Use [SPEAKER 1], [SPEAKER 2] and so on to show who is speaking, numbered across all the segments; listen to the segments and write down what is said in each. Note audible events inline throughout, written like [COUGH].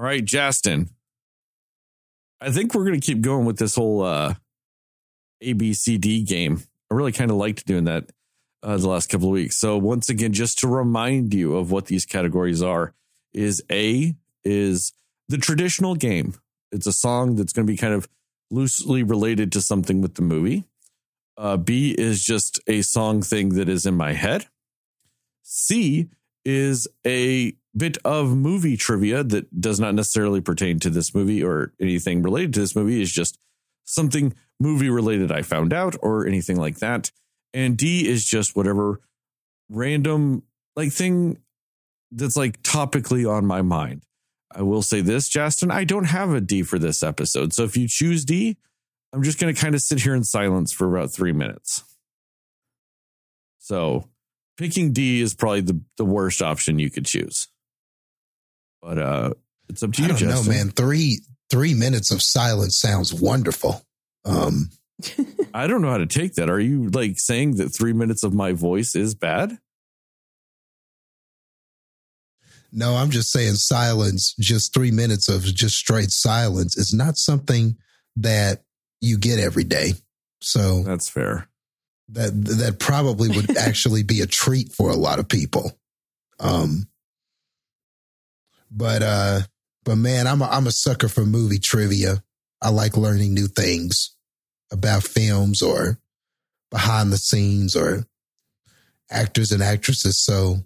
[SPEAKER 1] All right, Justin. I think we're going to keep going with this whole uh, ABCD game. I really kind of liked doing that uh, the last couple of weeks. So once again, just to remind you of what these categories are, is A is the traditional game. It's a song that's going to be kind of loosely related to something with the movie. Uh, B is just a song thing that is in my head. C is a bit of movie trivia that does not necessarily pertain to this movie or anything related to this movie. Is just something movie related I found out or anything like that. And D is just whatever random like thing that's like topically on my mind. I will say this, Justin, I don't have a D for this episode. So if you choose D, I'm just going to kind of sit here in silence for about three minutes. So picking D is probably the, the worst option you could choose. But uh it's up to you,
[SPEAKER 2] I don't
[SPEAKER 1] Justin.
[SPEAKER 2] know, man. Three three minutes of silence sounds wonderful. Um, [LAUGHS]
[SPEAKER 1] I don't know how to take that. Are you like saying that three minutes of my voice is bad?
[SPEAKER 2] no, I'm just saying silence. Just three minutes of just straight silence is not something that you get every day. So
[SPEAKER 1] That's fair.
[SPEAKER 2] that that probably would [LAUGHS] actually be a treat for a lot of people. Um, but uh, but man, I'm a, I'm a sucker for movie trivia. I like learning new things about films or behind the scenes or actors and actresses. So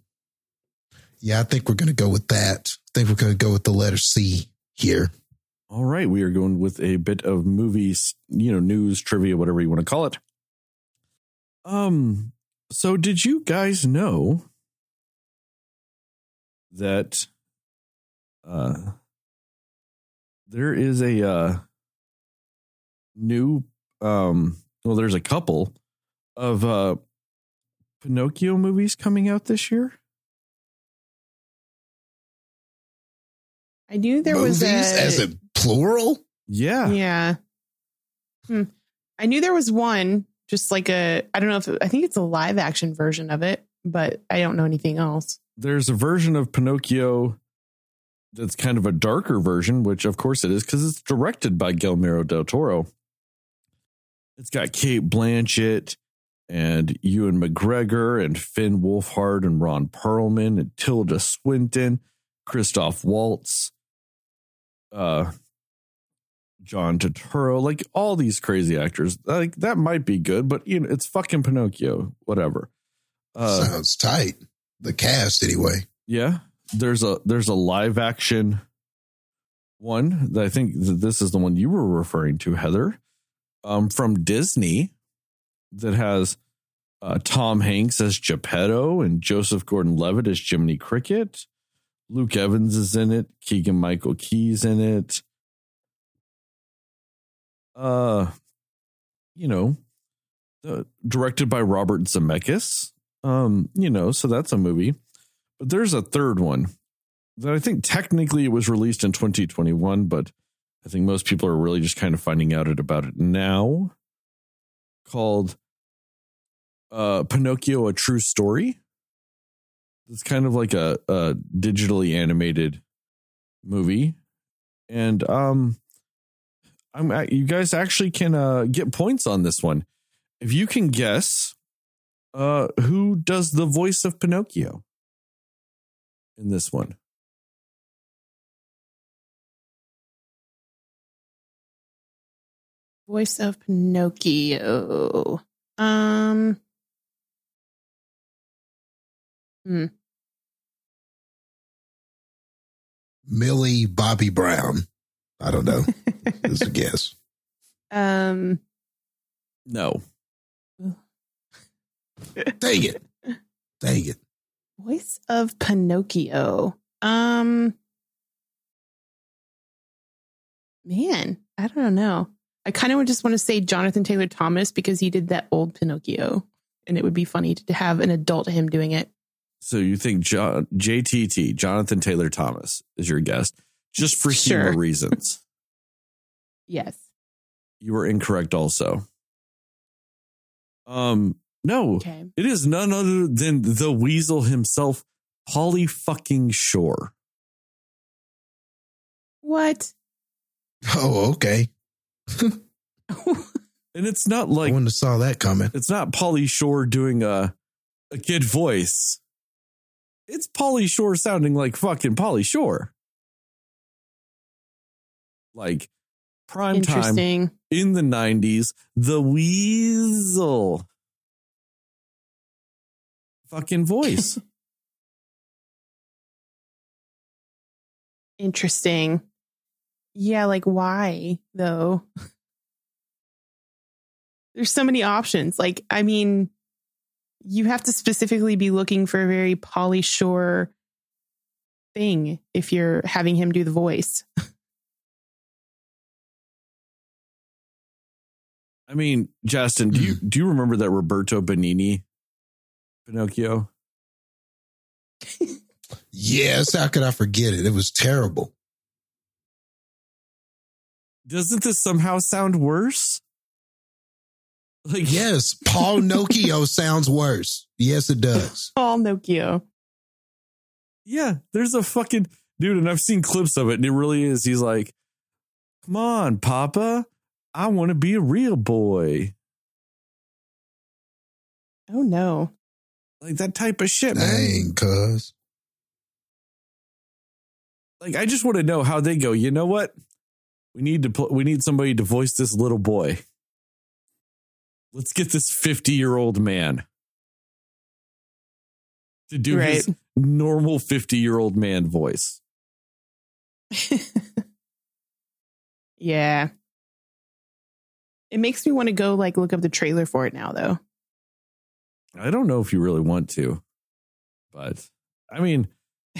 [SPEAKER 2] yeah, I think we're gonna go with that. I think we're gonna go with the letter C here.
[SPEAKER 1] All right, we are going with a bit of movies, you know, news, trivia, whatever you want to call it. Um, so did you guys know that uh there is a uh new um well there's a couple of uh Pinocchio movies coming out this year?
[SPEAKER 3] I knew there was
[SPEAKER 2] Movies
[SPEAKER 3] a
[SPEAKER 2] as a plural.
[SPEAKER 1] Yeah.
[SPEAKER 3] yeah. Hmm. I knew there was one, just like a I don't know if I think it's a live action version of it, but I don't know anything else.
[SPEAKER 1] there's a version of Pinocchio that's kind of a darker version, which of course it is because it's directed by Guillermo del Toro. It's got Cate Blanchett and Ewan McGregor and Finn Wolfhard and Ron Perlman and Tilda Swinton, Christoph Waltz, uh, John Turturro, like all these crazy actors. Like that might be good, but you know, it's fucking Pinocchio, whatever. Uh,
[SPEAKER 2] Sounds tight. The cast, anyway.
[SPEAKER 1] yeah, there's a there's a live action one that I think that this is the one you were referring to, Heather, um, from Disney that has uh, Tom Hanks as Geppetto and Joseph Gordon-Levitt as Jiminy Cricket. Luke Evans is in it. Keegan Michael Key's in it. Uh, you know, uh, directed by Robert Zemeckis. Um, you know, so that's a movie. There's a third one that I think technically it was released in 2021, but I think most people are really just kind of finding out about it now. Called uh, Pinocchio: A True Story. It's kind of like a, a digitally animated movie, and um, I'm you guys actually can uh, get points on this one if you can guess uh, who does the voice of Pinocchio in this one.
[SPEAKER 3] Voice of Pinocchio. Um. Hmm.
[SPEAKER 2] Millie Bobby Brown. I don't know. [LAUGHS] That's a guess.
[SPEAKER 3] Um.
[SPEAKER 1] No,
[SPEAKER 2] Dang it. Dang it.
[SPEAKER 3] Voice of Pinocchio. Um. Man, I don't know. I kind of just want to say Jonathan Taylor Thomas because he did that old Pinocchio, and it would be funny to have an adult him doing it.
[SPEAKER 1] So you think John, JTT, Jonathan Taylor Thomas, is your guest, just for
[SPEAKER 3] Sure.
[SPEAKER 1] humor reasons? [LAUGHS]
[SPEAKER 3] Yes.
[SPEAKER 1] You were incorrect also. Um, no,
[SPEAKER 3] Okay.
[SPEAKER 1] it is none other than the weasel himself, Pauly fucking Shore.
[SPEAKER 3] What?
[SPEAKER 2] Oh, okay. [LAUGHS]
[SPEAKER 1] And it's not
[SPEAKER 2] I
[SPEAKER 1] like
[SPEAKER 2] wouldn't have saw that coming.
[SPEAKER 1] it's not Pauly Shore doing a a kid voice. It's Pauly Shore sounding like fucking Pauly Shore. Like prime time
[SPEAKER 3] Interesting.
[SPEAKER 1] in the 90s, the weasel fucking voice. [LAUGHS]
[SPEAKER 3] Interesting. Yeah, like why though? [LAUGHS] There's so many options. Like, I mean, you have to specifically be looking for a very Pauly Shore thing if you're having him do the voice. [LAUGHS]
[SPEAKER 1] I mean, Justin, do you [CLEARS THROAT] do you remember that Roberto Benigni Pinocchio?
[SPEAKER 2] Yes, how could I forget it? It was terrible.
[SPEAKER 1] Doesn't this somehow sound worse? Like
[SPEAKER 2] Yes, Paul [LAUGHS] Nokia sounds worse. Yes, it does. [LAUGHS]
[SPEAKER 3] Paul Nokia.
[SPEAKER 1] Yeah, there's a fucking dude, and I've seen clips of it, and it really is. He's like, "Come on, Papa, I want to be a real boy."
[SPEAKER 3] Oh no.
[SPEAKER 1] Like that type of shit, man.
[SPEAKER 2] Dang, cuz.
[SPEAKER 1] Like I just want to know how they go. You know what? We need to pl- we need somebody to voice this little boy. Let's get this 50 year old man to do
[SPEAKER 3] Right.
[SPEAKER 1] his normal 50 year old man voice. [LAUGHS]
[SPEAKER 3] yeah. It makes me want to go like look up the trailer for it now though.
[SPEAKER 1] I don't know if you really want to, but I mean, [LAUGHS]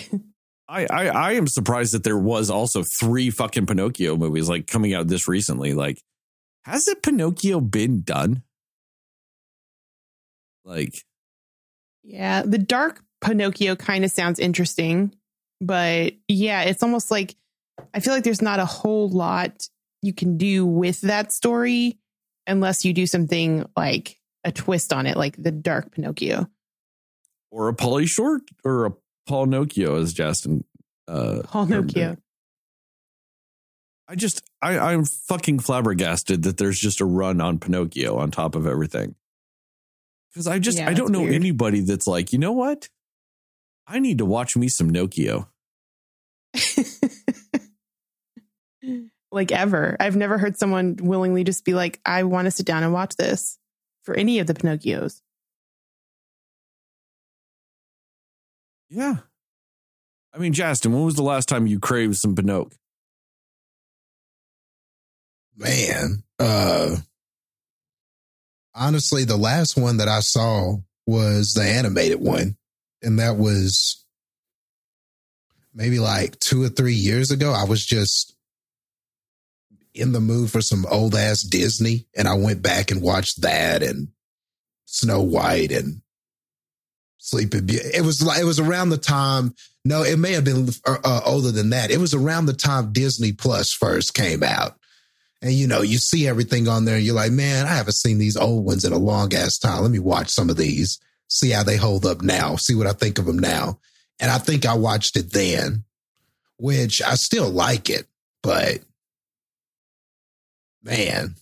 [SPEAKER 1] I, I I am surprised that there was also three fucking Pinocchio movies like coming out this recently. Like, has it Pinocchio been done? Like,
[SPEAKER 3] Yeah, the dark Pinocchio kind of sounds interesting, but yeah, it's almost like I feel like there's not a whole lot you can do with that story unless you do something like a twist on it, like the dark Pinocchio.
[SPEAKER 1] or a Pauly Short or a Paul Nokia, as Justin. Uh,
[SPEAKER 3] Paul
[SPEAKER 1] termed I just, I, I'm fucking flabbergasted that there's just a run on Pinocchio on top of everything. Because I just,
[SPEAKER 3] Yeah,
[SPEAKER 1] I don't know
[SPEAKER 3] weird.
[SPEAKER 1] anybody that's like, you know what? I need to watch me some Nokia. [LAUGHS]
[SPEAKER 3] like ever. I've never heard someone willingly just be like, I want to sit down and watch this for any of the Pinocchios.
[SPEAKER 1] Yeah. I mean, Justin, when was the last time you craved some Pinocchio?
[SPEAKER 2] Man, uh honestly, the last one that I saw was the animated one, and that was maybe like two or three years ago. I was just in the mood for some old ass Disney, and I went back and watched that and Snow White and Sleeping Beauty. It was like it was around the time. No, it may have been uh, uh, older than that. It was around the time Disney Plus first came out. And you know, you see everything on there, and you're like, man, I haven't seen these old ones in a long ass time. Let me watch some of these, see how they hold up now, see what I think of them now. And I think I watched it then, which I still like it, but man,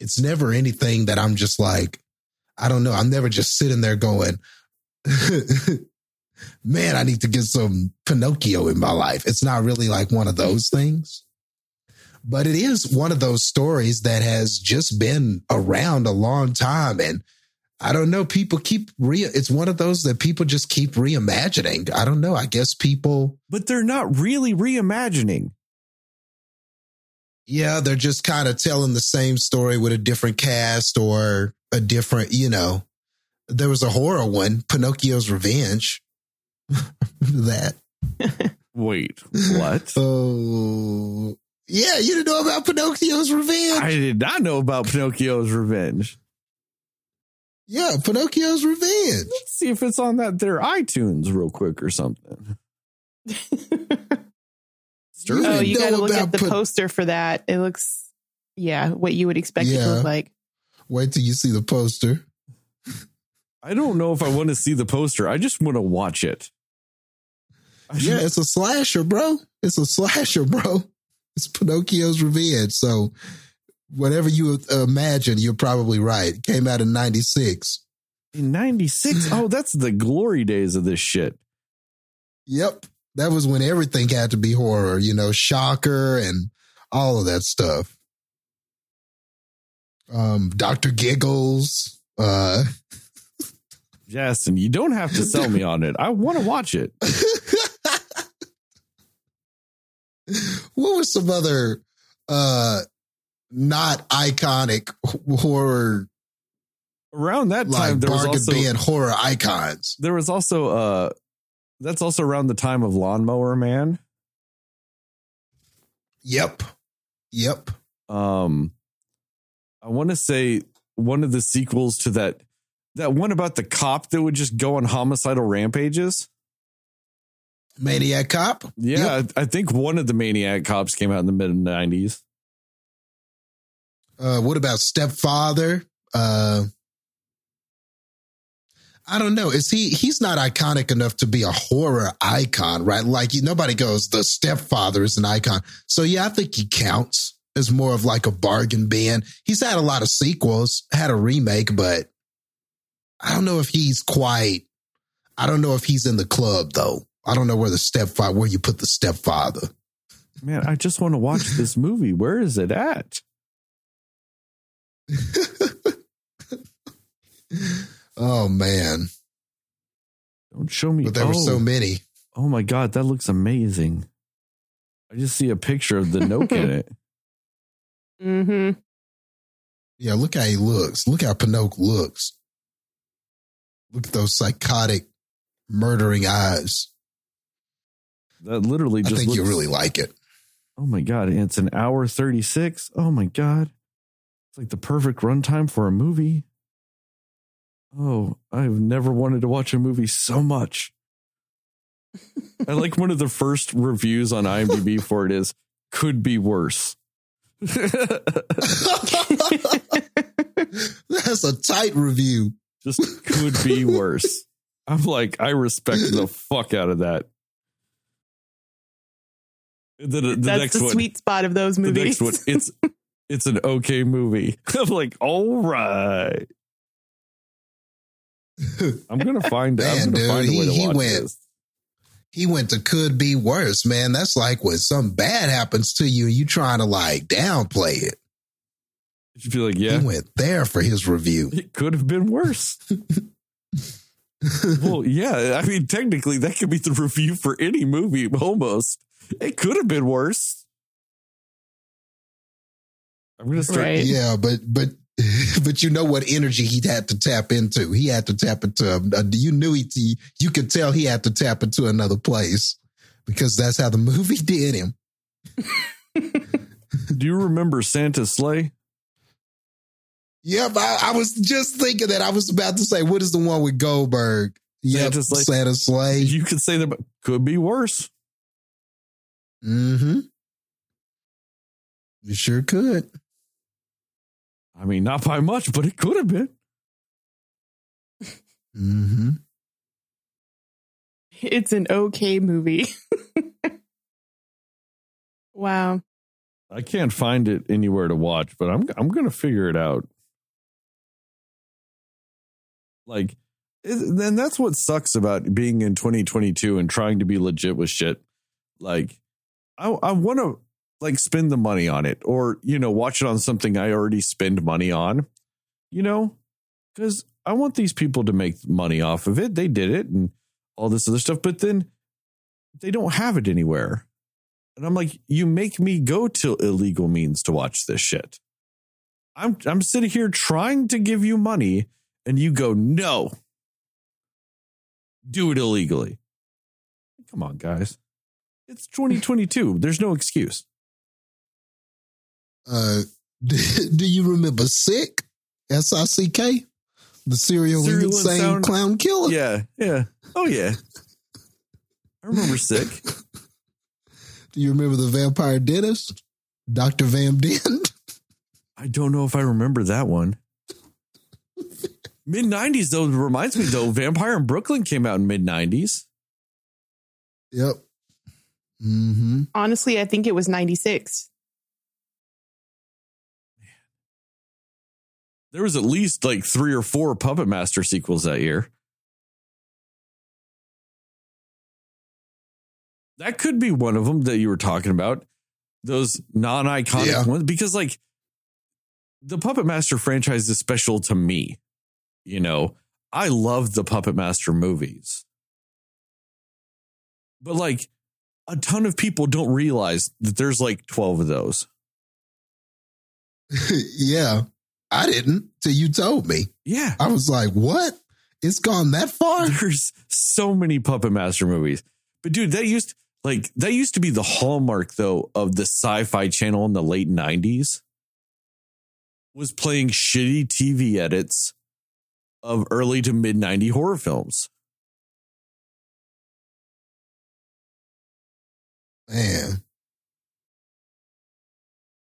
[SPEAKER 2] it's never anything that I'm just like, I don't know. I'm never just sitting there going, [LAUGHS] man, I need to get some Pinocchio in my life. It's not really like one of those things but it is one of those stories that has just been around a long time and i don't know people keep re it's one of those that people just keep reimagining i don't know i guess people
[SPEAKER 1] But they're not really reimagining.
[SPEAKER 2] Yeah they're just kind of telling the same story with a different cast or a different you know there was a horror one pinocchio's revenge [LAUGHS] that
[SPEAKER 1] Wait, what? [LAUGHS]
[SPEAKER 2] oh yeah you didn't know about pinocchio's revenge
[SPEAKER 1] I did not know about Pinocchio's Revenge.
[SPEAKER 2] yeah pinocchio's revenge
[SPEAKER 1] Let's see if it's on that their iTunes real quick or something. [LAUGHS] Sterling.
[SPEAKER 3] oh, you got to look at the
[SPEAKER 2] Pin-
[SPEAKER 3] poster for that. It looks, yeah, what you would expect it to look like.
[SPEAKER 2] Wait till you see the poster.
[SPEAKER 1] I don't know if I want to see the poster. I just want to watch it.
[SPEAKER 2] Yeah, it's a slasher, bro. It's a slasher, bro. It's Pinocchio's Revenge. So, whatever you uh, imagine, you're probably right. It came out in 96.
[SPEAKER 1] In 96? Oh, that's the glory days of this shit.
[SPEAKER 2] Yep. That was when everything had to be horror, you know, shocker and all of that stuff. Um, Dr. Giggles. Uh,
[SPEAKER 1] Justin, you don't have to sell me on it. I want to watch it. [LAUGHS]
[SPEAKER 2] what was some other uh not iconic horror
[SPEAKER 1] Around that time,
[SPEAKER 2] like
[SPEAKER 1] there was also
[SPEAKER 2] bin horror icons?
[SPEAKER 1] there was also uh that's also around the time of Lawnmower Man.
[SPEAKER 2] Yep. Yep.
[SPEAKER 1] Um I want to say one of the sequels to that that one about the cop that would just go on homicidal rampages.
[SPEAKER 2] Maniac Cop.
[SPEAKER 1] Yeah,
[SPEAKER 2] Yep.
[SPEAKER 1] I, I think one of the Maniac cops came out in the mid 90s.
[SPEAKER 2] Uh, what about Stepfather? Uh, I don't know. Is he? He's not iconic enough to be a horror icon, right? Like nobody goes, the Stepfather is an icon. So yeah, I think he counts as more of like a bargain bin. He's had a lot of sequels, had a remake, but I don't know if he's quite. I don't know if he's in the club though. I don't know where the stepfather, where you put the stepfather.
[SPEAKER 1] Man, I just want to watch [LAUGHS] this movie. Where is it at? [LAUGHS]
[SPEAKER 2] oh man,
[SPEAKER 1] Don't show me.
[SPEAKER 2] but there were
[SPEAKER 1] oh,
[SPEAKER 2] so many.
[SPEAKER 1] oh my god, that looks amazing. I just see a picture of the Nook in it. [LAUGHS]
[SPEAKER 3] Mm-hmm.
[SPEAKER 2] Yeah, look how he looks. Look how Pinocchio looks. Look at those psychotic, murdering eyes.
[SPEAKER 1] That literally
[SPEAKER 2] I
[SPEAKER 1] just
[SPEAKER 2] think
[SPEAKER 1] looks,
[SPEAKER 2] you really like it.
[SPEAKER 1] Oh my god, it's an hour 36. Oh my god. It's like the perfect runtime for a movie. Oh, I've never wanted to watch a movie so much. [LAUGHS] I like one of the first reviews on IMDb for it is could be worse. [LAUGHS]
[SPEAKER 2] That's a tight review.
[SPEAKER 1] Just could be worse. I'm like, I respect the fuck out of that. The, the
[SPEAKER 3] That's
[SPEAKER 1] next
[SPEAKER 3] the
[SPEAKER 1] one,
[SPEAKER 3] sweet spot of those
[SPEAKER 1] the
[SPEAKER 3] movies.
[SPEAKER 1] next one, it's it's an okay movie. [LAUGHS] I'm like, all right. I'm gonna find.
[SPEAKER 2] Man,
[SPEAKER 1] I'm
[SPEAKER 2] dude,
[SPEAKER 1] find
[SPEAKER 2] he- he went-
[SPEAKER 1] this.
[SPEAKER 2] he went to could be worse, man. That's like when something bad happens to you and you trying to like downplay it.
[SPEAKER 1] You feel like, yeah,
[SPEAKER 2] He went there for his review.
[SPEAKER 1] it could have been worse. [LAUGHS] well, yeah. I mean, technically, that could be the review for any movie. Almost, it could have been worse. I'm gonna start.
[SPEAKER 3] Right.
[SPEAKER 2] yeah, but but [LAUGHS] but you know what energy he had to tap into. He had to tap into. Uh, you knew he. You could tell he had to tap into another place because that's how the [LAUGHS] movie did him. [LAUGHS]
[SPEAKER 1] Do you remember Santa's Slay?
[SPEAKER 2] Yep, I, I was just thinking that. I was about to say, what is the one with Goldberg? Yep,
[SPEAKER 1] Santa's Slay.
[SPEAKER 2] Santa's Slay.
[SPEAKER 1] You could say that but could be worse.
[SPEAKER 2] Mm-hmm. You sure could.
[SPEAKER 1] I mean, not by much, but it could have been.
[SPEAKER 2] Mm-hmm.
[SPEAKER 3] it's an okay movie. [LAUGHS] wow.
[SPEAKER 1] I can't find it anywhere to watch, but I'm I'm gonna figure it out. Like, then that's what sucks about being in 2022 and trying to be legit with shit. Like, I I want to like spend the money on it, or you know, watch it on something I already spend money on. You know, because I want these people to make money off of it. They did it and all this other stuff, but then they don't have it anywhere. And I'm like, you make me go to illegal means to watch this shit. I'm I'm sitting here trying to give you money, and you go, no. Do it illegally. Come on, guys. It's 2022. There's no excuse.
[SPEAKER 2] Uh, [LAUGHS] do you remember Sick? S I C K, the serial,
[SPEAKER 1] Serial
[SPEAKER 2] insane
[SPEAKER 1] sound-
[SPEAKER 2] clown killer.
[SPEAKER 1] Yeah, yeah. Oh yeah. I remember sick. [LAUGHS]
[SPEAKER 2] Do you remember the vampire dentist, Doctor Van Dent? [LAUGHS]
[SPEAKER 1] I don't know if I remember that one. Mid 90s though reminds me though, Vampire in Brooklyn came out in mid 90s.
[SPEAKER 2] Yep. Mm-hmm.
[SPEAKER 3] Honestly, I think it was 96.
[SPEAKER 1] There was at least like three or four Puppet Master sequels that year. That could be one of them that you were talking about. Those non-iconic
[SPEAKER 2] Yeah.
[SPEAKER 1] ones, because like the Puppet Master franchise is special to me. You know, I love the Puppet Master movies, but like a ton of people don't realize that there's like twelve of those. [LAUGHS]
[SPEAKER 2] yeah. I didn't till you told me.
[SPEAKER 1] Yeah,
[SPEAKER 2] I was like, what? It's gone that far?
[SPEAKER 1] There's so many Puppet Master movies. But dude, that used like that used to be the hallmark though of the sci-fi channel in the late 90s. Was playing shitty TV edits of early to mid 90 horror films.
[SPEAKER 2] Man,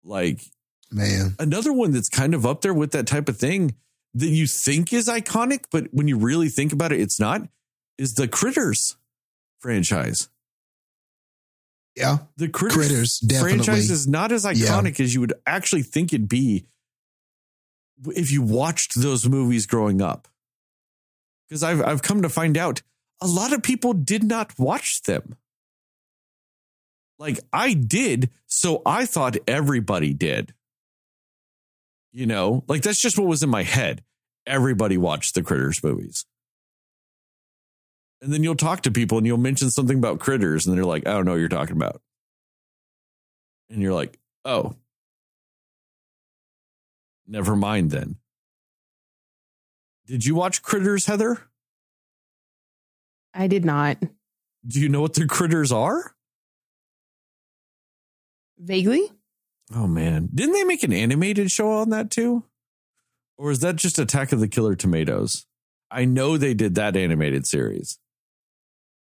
[SPEAKER 1] Like
[SPEAKER 2] man.
[SPEAKER 1] another one that's kind of up there with that type of thing that you think is iconic, but when you really think about it, it's not, is the Critters franchise.
[SPEAKER 2] Yeah.
[SPEAKER 1] the Critters,
[SPEAKER 2] Critters, definitely.
[SPEAKER 1] franchise is not as iconic as you would actually think it'd be if you watched those movies growing up. Because I've I've come to find out a lot of people did not watch them. Like I did, so I thought everybody did. You know, like that's just what was in my head. Everybody watched the Critters movies. And then you'll talk to people and you'll mention something about critters, and they're like, I don't know what you're talking about. And you're like, oh, never mind then. Did you watch Critters, Heather?
[SPEAKER 3] I did not.
[SPEAKER 1] Do you know what the critters are?
[SPEAKER 3] Vaguely?
[SPEAKER 1] Oh, man. Didn't they make an animated show on that too? Or is that just Attack of the Killer Tomatoes? I know they did that animated series.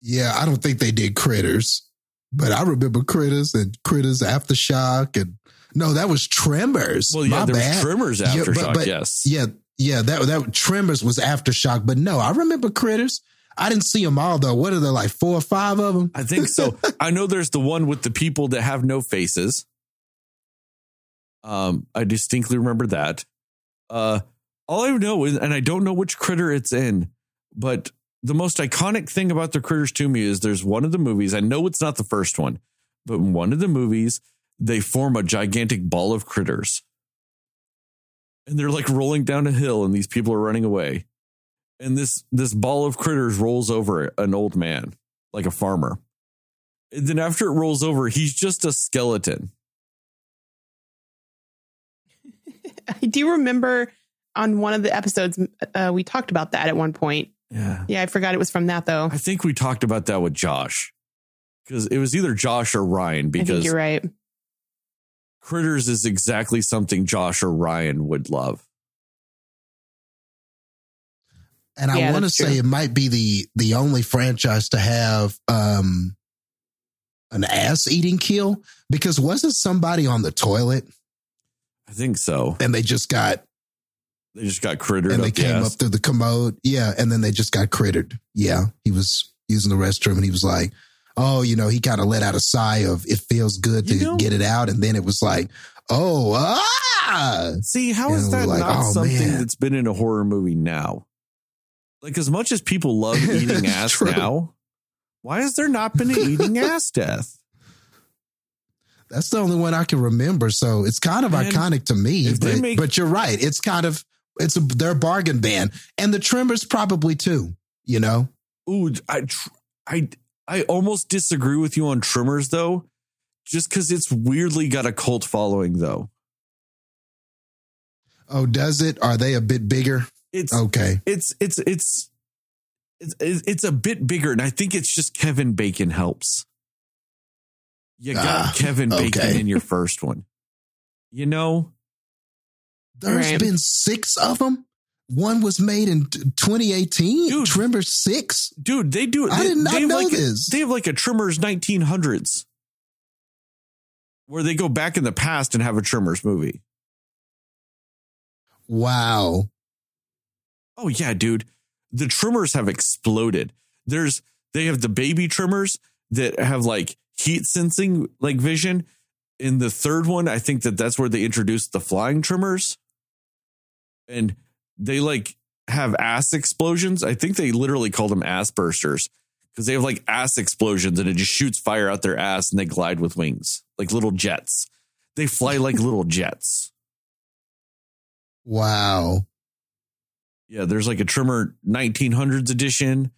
[SPEAKER 2] Yeah, I don't think they did critters, but I remember critters and critters aftershock and no, that was Tremors.
[SPEAKER 1] Well, yeah,
[SPEAKER 2] My
[SPEAKER 1] there
[SPEAKER 2] bad.
[SPEAKER 1] was Tremors
[SPEAKER 2] Yeah, but- but-
[SPEAKER 1] yes.
[SPEAKER 2] Yeah, yeah, that that Tremors was aftershock, but no, I remember critters. I didn't see them all though. What are there like four or five of them?
[SPEAKER 1] I think so. [LAUGHS] I know there's the one with the people that have no faces. Um, I distinctly remember that. Uh, all I know is, and I don't know which critter it's in, but the most iconic thing about the critters to me is there's one of the movies. I know it's not the first one, but one of the movies, they form a gigantic ball of critters, and they're like rolling down a hill, and these people are running away, and this this ball of critters rolls over an old man, like a farmer. And then after it rolls over, he's just a skeleton.
[SPEAKER 3] I [LAUGHS] do remember on one of the episodes, uh, we talked about that at one point.
[SPEAKER 1] Yeah.
[SPEAKER 3] Yeah, I forgot it was from that though.
[SPEAKER 1] I think we talked about that with Josh because it was either Josh or Ryan
[SPEAKER 3] I think
[SPEAKER 1] because
[SPEAKER 3] you're right.
[SPEAKER 1] Critters is exactly something Josh or Ryan would love.
[SPEAKER 2] And I
[SPEAKER 3] Yeah,
[SPEAKER 2] want to say
[SPEAKER 3] true.
[SPEAKER 2] it might be the the only franchise to have um an ass eating kill because wasn't somebody on the toilet
[SPEAKER 1] I think so.
[SPEAKER 2] and they just got
[SPEAKER 1] They just got crittered
[SPEAKER 2] and they
[SPEAKER 1] the
[SPEAKER 2] came
[SPEAKER 1] ass.
[SPEAKER 2] up through the commode. Yeah, and then they just got crittered. Yeah, he was using the restroom and he was like, "Oh, you know," he kind of let out a sigh of "it feels good to
[SPEAKER 1] You know-
[SPEAKER 2] get it out," and then it was like, "Oh, ah!"
[SPEAKER 1] See, how is
[SPEAKER 2] And we're
[SPEAKER 1] that
[SPEAKER 2] like,
[SPEAKER 1] not
[SPEAKER 2] oh,
[SPEAKER 1] something
[SPEAKER 2] man.
[SPEAKER 1] that's been in a horror movie now? Like, as much as people love [LAUGHS] eating ass
[SPEAKER 2] true.
[SPEAKER 1] now, why has there not been an eating [LAUGHS] ass death?
[SPEAKER 2] That's the only one I can remember. So it's kind of
[SPEAKER 1] Man,
[SPEAKER 2] iconic to me. But,
[SPEAKER 1] make-
[SPEAKER 2] but you're right. It's kind of it's a, their bargain band, and the Tremors probably too. You know,
[SPEAKER 1] Ooh, I, tr- I, I almost disagree with you on Trimmers though, just because it's weirdly got a cult following though.
[SPEAKER 2] oh, does it? Are they a bit bigger?
[SPEAKER 1] It's
[SPEAKER 2] Okay,
[SPEAKER 1] it's it's it's it's it's a bit bigger, and I think it's just Kevin Bacon helps. You got
[SPEAKER 2] Ah,
[SPEAKER 1] Kevin Bacon
[SPEAKER 2] okay.
[SPEAKER 1] in your first one. You know,
[SPEAKER 2] there's
[SPEAKER 3] Right.
[SPEAKER 2] been six of them. One was made in 2018.
[SPEAKER 1] Dude.
[SPEAKER 2] Tremors six.
[SPEAKER 1] dude, they do it.
[SPEAKER 2] I
[SPEAKER 1] they-
[SPEAKER 2] did not
[SPEAKER 1] they
[SPEAKER 2] know
[SPEAKER 1] like a-
[SPEAKER 2] this.
[SPEAKER 1] they have like a Trimmers 1900s, where they go back in the past and have a Trimmers movie.
[SPEAKER 2] Wow.
[SPEAKER 1] Oh yeah, dude. The trimmers have exploded. There's they have the baby trimmers, that have like heat sensing like vision. In the third one, I think that that's where they introduced the flying trimmers, and they like have ass explosions. I think they literally call them ass bursters because they have like ass explosions and it just shoots fire out their ass and they glide with wings like little jets. They fly [LAUGHS] like little jets.
[SPEAKER 2] Wow.
[SPEAKER 1] Yeah, there's like a trimmer 1900s edition.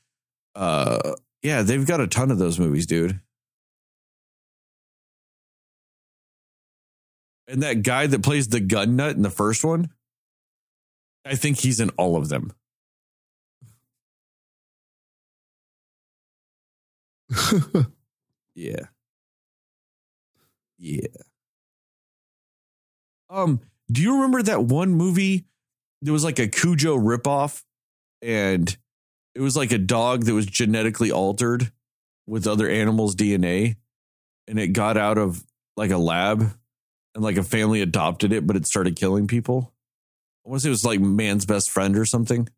[SPEAKER 1] Uh yeah, they've got a ton of those movies, dude. And that guy that plays the gun nut in the first one, I think he's in all of them. [LAUGHS] Yeah. Yeah. Um, do you remember that one movie? There was like a Cujo ripoff, and it was like a dog that was genetically altered with other animals' DNA, and it got out of like a lab, and like a family adopted it, but it started killing people. I want to say it was like man's best friend or something.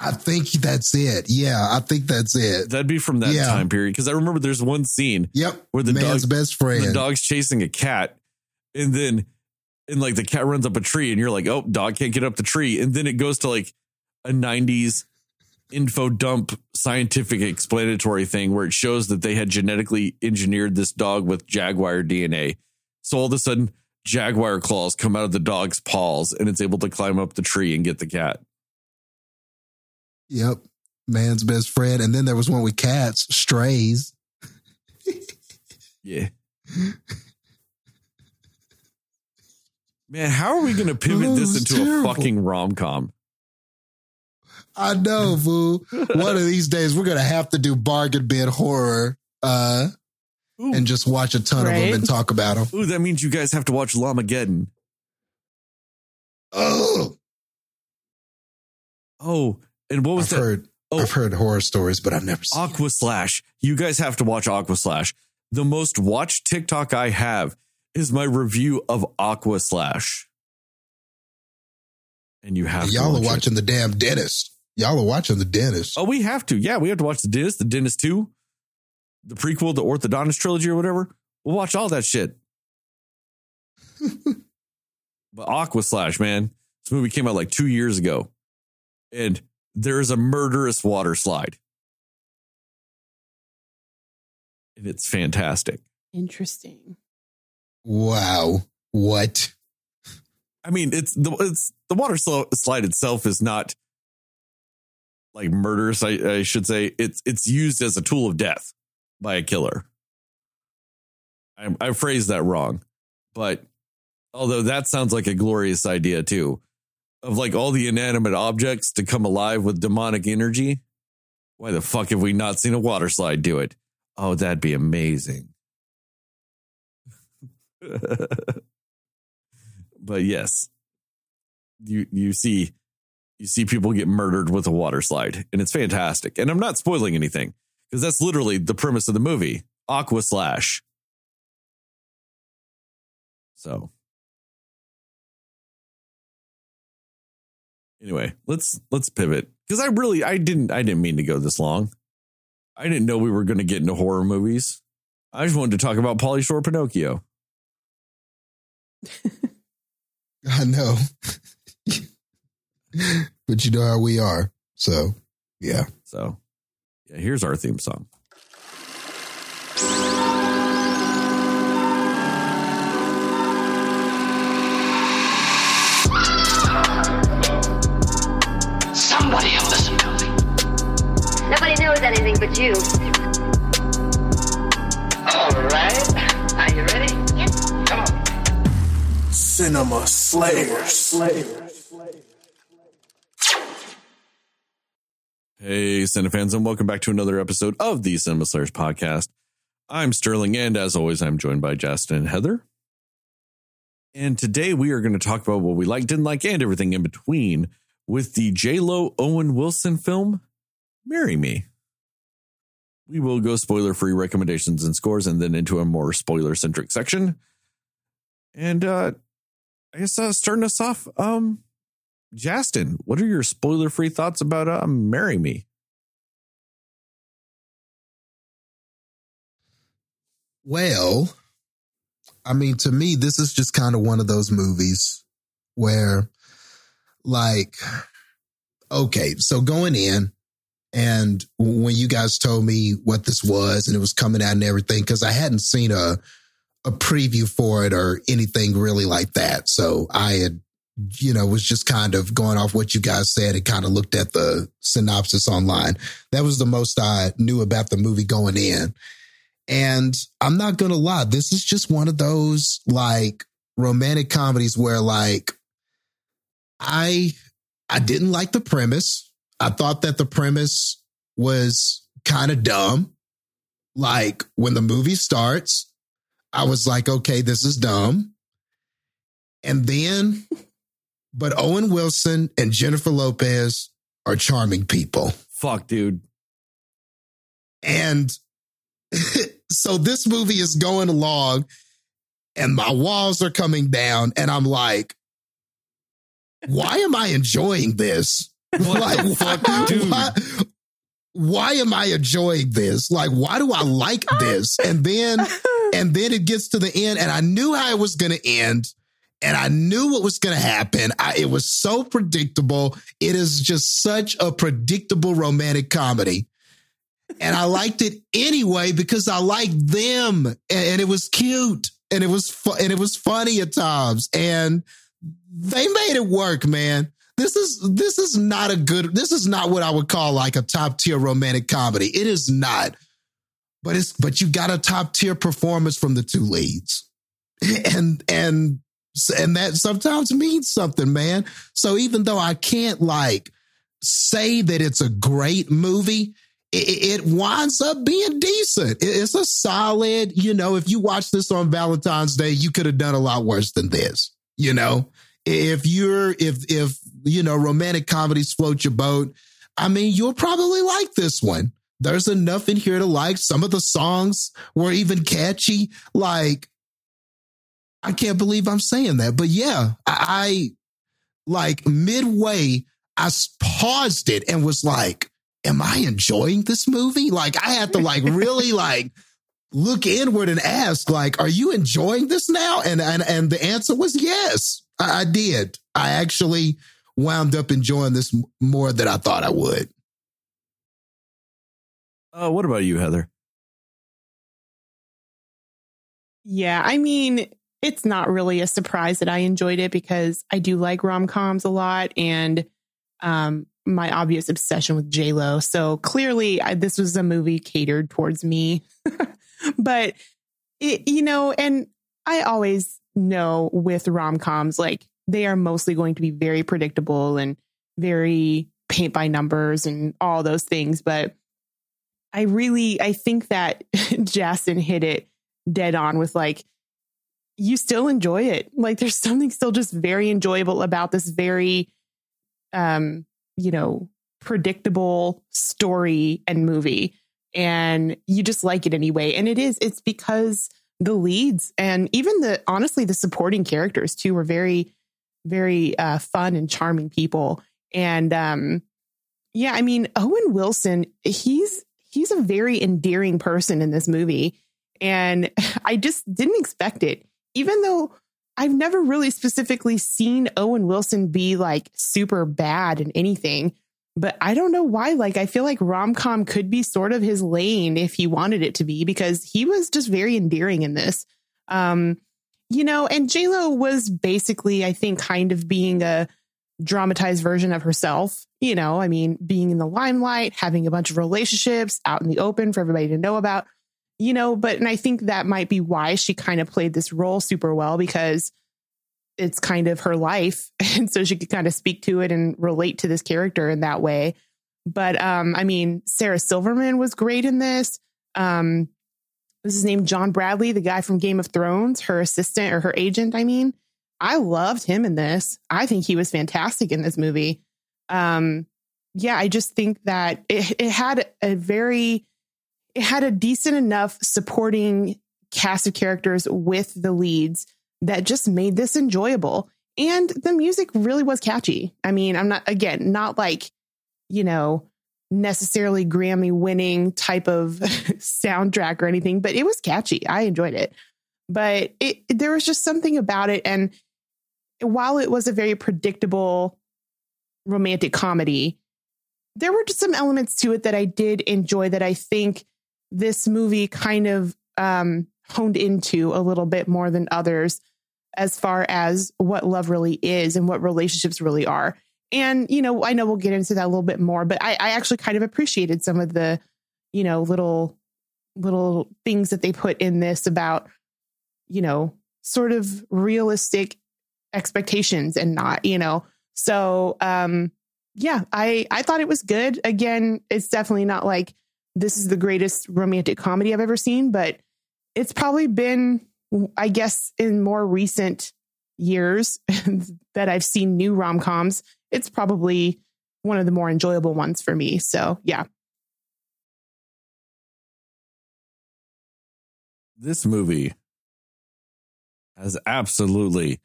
[SPEAKER 2] I think that's it. Yeah, I think that's it.
[SPEAKER 1] That'd be from that
[SPEAKER 2] Yeah.
[SPEAKER 1] time period because I remember there's one scene
[SPEAKER 2] Yep.
[SPEAKER 1] Where the
[SPEAKER 2] man's
[SPEAKER 1] dog-
[SPEAKER 2] best friend.
[SPEAKER 1] the dog's chasing a cat and then and like the cat runs up a tree and you're like oh dog can't get up the tree and then it goes to like a 90s info dump scientific explanatory thing where it shows that they had genetically engineered this dog with jaguar dna so all of a sudden jaguar claws come out of the dog's paws and it's able to climb up the tree and get the cat
[SPEAKER 2] Yep. Man's best friend. And then there was one with cats, strays.
[SPEAKER 1] yeah man how are we going to pivot
[SPEAKER 2] Oh,
[SPEAKER 1] this into
[SPEAKER 2] terrible.
[SPEAKER 1] a fucking rom-com
[SPEAKER 2] I know, boo. One of these days we're gonna have to do bargain bin horror uh
[SPEAKER 1] Ooh.
[SPEAKER 2] and just watch a ton of them and talk about them.
[SPEAKER 1] Ooh, that means you guys have to watch Llamageddon.
[SPEAKER 2] Oh,
[SPEAKER 1] Oh, and what was
[SPEAKER 2] I've
[SPEAKER 1] that?
[SPEAKER 2] heard
[SPEAKER 1] Oh.
[SPEAKER 2] I've heard horror stories, but I've never seen. it.
[SPEAKER 1] Aqua Slash. You guys have to watch Aqua Slash. The most watched TikTok I have is my review of Aqua Slash. And you have
[SPEAKER 2] Y'all are
[SPEAKER 1] watch it.
[SPEAKER 2] watching the damn dentist. Y'all are watching the dentist.
[SPEAKER 1] Oh, we have to. Yeah, we have to watch The Dentist, The Dentist 2, the prequel, the Orthodontist trilogy or whatever. We'll watch all that shit. [LAUGHS] but Aqua Slash, man, this movie came out like two years ago. And there is a murderous water slide. And it's fantastic.
[SPEAKER 3] Interesting.
[SPEAKER 2] Wow. What?
[SPEAKER 1] I mean, it's the it's the water slide itself is not like murderous. I, I should say it's it's used as a tool of death by a killer. I, I phrased that wrong, but although that sounds like a glorious idea too, of like all the inanimate objects to come alive with demonic energy. Why the fuck have we not seen a water slide do it? Oh, that'd be amazing. [LAUGHS] but yes, you you see you see people get murdered with a water slide, and it's fantastic. And I'm not spoiling anything because that's literally the premise of the movie. Aqua slash. So anyway, let's let's pivot because I really I didn't I didn't mean to go this long. I didn't know we were going to get into horror movies. I just wanted to talk about Pauly Shore Pinocchio. [LAUGHS]
[SPEAKER 2] I know. [LAUGHS] [LAUGHS] but you know how we are. So, yeah.
[SPEAKER 1] So, yeah, here's our theme song.
[SPEAKER 4] Somebody will listen to me.
[SPEAKER 5] Nobody knows anything but you.
[SPEAKER 4] All right. Are you ready?
[SPEAKER 5] Yep.
[SPEAKER 4] Come on.
[SPEAKER 6] Cinema Slayers.
[SPEAKER 1] Hey, Cinefans, and welcome back to another episode of the Cinema Slayers podcast. I'm Sterling, and as always, I'm joined by Justin and Heather. And today we are going to talk about what we like, didn't like, and everything in between with the J Lo Owen Wilson film, Marry Me. We will go spoiler free recommendations and scores and then into a more spoiler centric section. And uh I guess uh, starting us off, um, Justin, what are your spoiler free thoughts about uh, Marry Me?
[SPEAKER 2] Well, I mean, to me, this is just kind of one of those movies where, like, okay, so going in, and when you guys told me what this was and it was coming out and everything, because I hadn't seen a a preview for it or anything really like that. So I had, you know, was just kind of going off what you guys said and kind of looked at the synopsis online. That was the most I knew about the movie going in. And I'm not going to lie, this is just one of those like romantic comedies where like I I didn't like the premise. I thought that the premise was kind of dumb. Like when the movie starts, I was like, okay, this is dumb. And then, but Owen Wilson and Jennifer Lopez are charming people.
[SPEAKER 1] Fuck, dude.
[SPEAKER 2] And [LAUGHS] so this movie is going along and my walls are coming down and I'm like, why am I enjoying this? [LAUGHS] Like,
[SPEAKER 1] fuck,
[SPEAKER 2] why,
[SPEAKER 1] dude?
[SPEAKER 2] why, why am I enjoying this? Like, why do I like this? And then, [LAUGHS] and then it gets to the end and I knew how it was going to end and I knew what was going to happen. I, it was so predictable. It is just such a predictable romantic comedy. And I liked it anyway because I liked them and, and it was cute and it was fu- and it was funny at times and they made it work, man. This is this is not a good this is not what I would call like a top tier romantic comedy. It is not. But it's but you got a top tier performance from the two leads. [LAUGHS] And and and that sometimes means something, man. So even though I can't like say that it's a great movie, it, it winds up being decent. It's a solid, you know, if you watch this on Valentine's Day, you could have done a lot worse than this, you know? If you're, if, if, you know, romantic comedies float your boat, I mean, you'll probably like this one. There's enough in here to like. Some of the songs were even catchy. Like, I can't believe I'm saying that, but yeah, I, I like midway, I paused it and was like, am I enjoying this movie? Like I had to like really [LAUGHS] like look inward and ask, like, are you enjoying this now? And and and the answer was yes, I, I did. I actually wound up enjoying this more than I thought I would.
[SPEAKER 1] Uh, what about you, Heather?
[SPEAKER 3] Yeah, I mean, it's not really a surprise that I enjoyed it because I do like rom coms a lot and um, my obvious obsession with J Lo. So clearly, I, this was a movie catered towards me. [LAUGHS] but it, you know, and I always know with rom coms, like they are mostly going to be very predictable and very paint by numbers and all those things. But I really, I think that [LAUGHS] Jason hit it dead on with like, you still enjoy it. Like there's [LAUGHS] something still just very enjoyable about this very, um, you know, predictable story and movie. And you just like it anyway. And it is, it's because the leads and even the, honestly, the supporting characters too were very, very uh, fun and charming people. And, um, yeah, I mean, Owen Wilson, he's, he's a very endearing person in this movie. And [LAUGHS] I just didn't expect it, even though I've never really specifically seen Owen Wilson be like super bad in anything. But I don't know why. Like, I feel like rom com could be sort of his lane if he wanted it to be, because he was just very endearing in this. Um, you know, and JLo was basically, I think, kind of being a dramatized version of herself. You know, I mean, being in the limelight, having a bunch of relationships out in the open for everybody to know about you know, but and I think that might be why she kind of played this role super well because it's kind of her life. [LAUGHS] And so she could kind of speak to it and relate to this character in that way. But um, I mean, Sarah Silverman was great in this. Um, this is named John Bradley, the guy from Game of Thrones, her assistant or her agent, I mean. I loved him in this. I think he was fantastic in this movie. Um, yeah, I just think that it, it had a very had a decent enough supporting cast of characters with the leads that just made this enjoyable. And the music really was catchy. I mean, I'm not, again, not like, you know, necessarily Grammy winning type of [LAUGHS] soundtrack or anything, but it was catchy. I enjoyed it. But it there was just something about it and while it was a very predictable romantic comedy, there were just some elements to it that I did enjoy that I think this movie kind of um, honed into a little bit more than others as far as what love really is and what relationships really are. And, you know, I know we'll get into that a little bit more, but I, I actually kind of appreciated some of the, you know, little, little things that they put in this about, you know, sort of realistic expectations and not, you know. So, um, yeah, I I thought it was good. Again, it's definitely not like this is the greatest romantic comedy I've ever seen, but it's probably been, I guess, in more recent years [LAUGHS] that I've seen new rom coms. It's probably one of the more enjoyable ones for me. So, yeah.
[SPEAKER 1] This movie has absolutely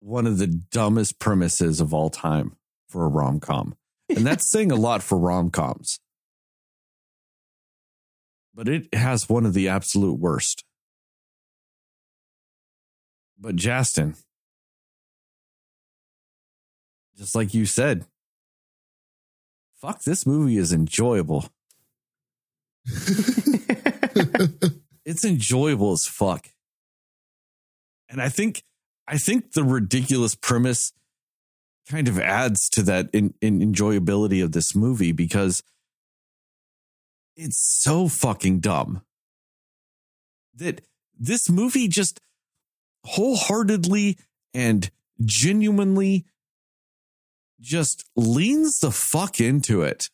[SPEAKER 1] one of the dumbest premises of all time for a rom com. And that's saying a lot for rom coms. But it has one of the absolute worst. But Justin, just like you said, fuck, this movie is enjoyable. [LAUGHS] it's enjoyable as fuck. And I think I think the ridiculous premise kind of adds to that in, in enjoyability of this movie because it's so fucking dumb that this movie just wholeheartedly and genuinely just leans the fuck into it.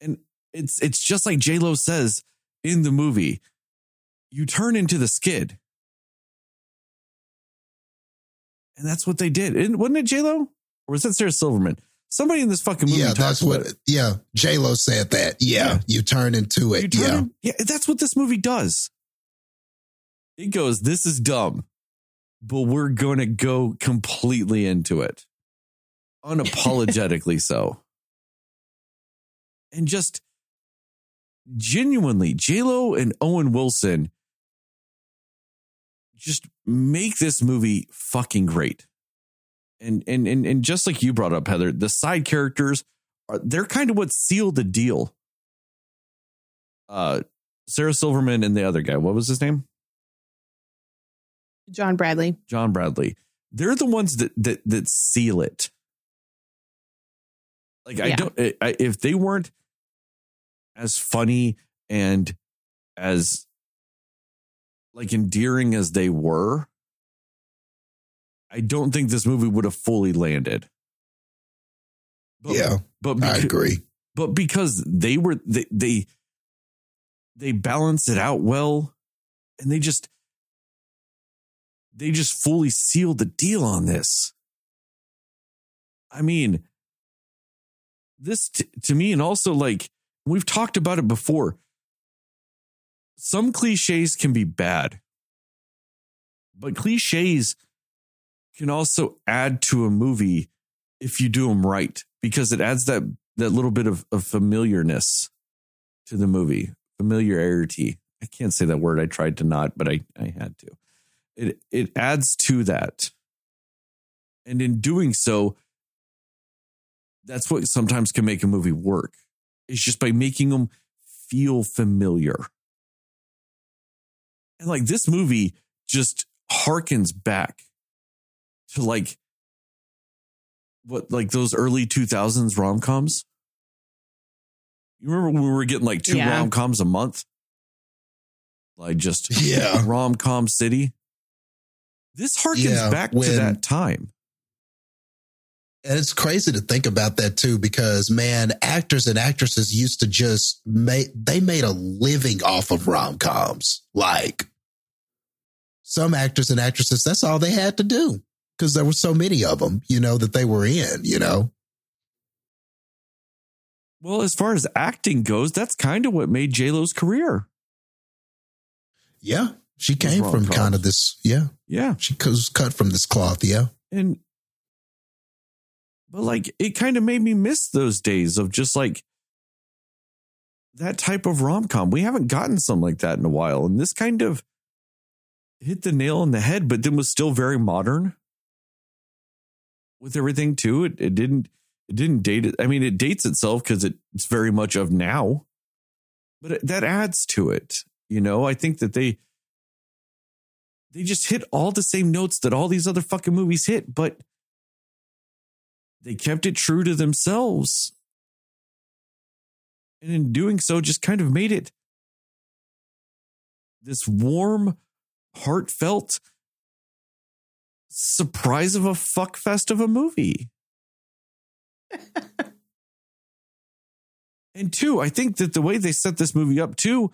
[SPEAKER 1] And it's it's just like J Lo says in the movie, you turn into the skid. And that's what they did. And wasn't it J Lo? Or was that Sarah Silverman? Somebody in this fucking movie.
[SPEAKER 2] yeah, that's what.
[SPEAKER 1] It.
[SPEAKER 2] Yeah, J Lo said that. Yeah,
[SPEAKER 1] Yeah.
[SPEAKER 2] you turn into it.
[SPEAKER 1] Turn
[SPEAKER 2] Yeah,
[SPEAKER 1] in- yeah, that's what this movie does. It goes, this is dumb, but we're going to go completely into it, unapologetically so. And just genuinely, J-Lo and Owen Wilson just make this movie fucking great. And, and and and just like you brought up, Heather, the side characters are they're kind of what seal the deal uh Sarah Silverman and the other guy. What was his name?
[SPEAKER 3] John Bradley.
[SPEAKER 1] John Bradley. They're the ones that that that seal it. Like I don't I- if they weren't as funny and as like endearing as they were, I don't think this movie would have fully landed. But,
[SPEAKER 2] yeah,
[SPEAKER 1] but
[SPEAKER 2] I agree.
[SPEAKER 1] but because they were they they they balance it out well and they just they just fully sealed the deal on this i mean this t- to me and also like we've talked about it before some cliches can be bad but cliches can also add to a movie if you do them right because it adds that that little bit of, of familiarness to the movie familiarity. I can't say that word. I tried to not but i i had to. It it adds to that. And in doing so that's what sometimes can make a movie work. It's just by making them feel familiar. And like this movie just harkens back to like what like those early 2000s rom-coms you remember when we were getting like two
[SPEAKER 3] Yeah.
[SPEAKER 1] rom-coms a month like just
[SPEAKER 2] Yeah. [LAUGHS]
[SPEAKER 1] rom-com city this harkens
[SPEAKER 2] Yeah,
[SPEAKER 1] back to that time
[SPEAKER 2] And it's crazy to think about that too, because man, actors and actresses used to just make, they made a living off of rom coms. Like some actors and actresses, that's all they had to do because there were so many of them, you know, that they were in, you know?
[SPEAKER 1] well as far as acting goes that's kind of what made j-lo's career
[SPEAKER 2] Yeah. She came from
[SPEAKER 1] rom-coms.
[SPEAKER 2] kind of this, yeah.
[SPEAKER 1] yeah
[SPEAKER 2] She was cut from this cloth, yeah.
[SPEAKER 1] and But like it kind of made me miss those days of just like that type of rom com. We haven't gotten something like that in a while. And this kind of hit the nail on the head, but then was still very modern with everything too. It it didn't it didn't date it. I mean, it dates itself because it, it's very much of now, but it, that adds to it. You know, I think that they they just hit all the same notes that all these other fucking movies hit, but they kept it true to themselves. And in doing so, just kind of made it this warm, heartfelt surprise of a fuck fest of a movie. [LAUGHS] and two, I think that the way they set this movie up too,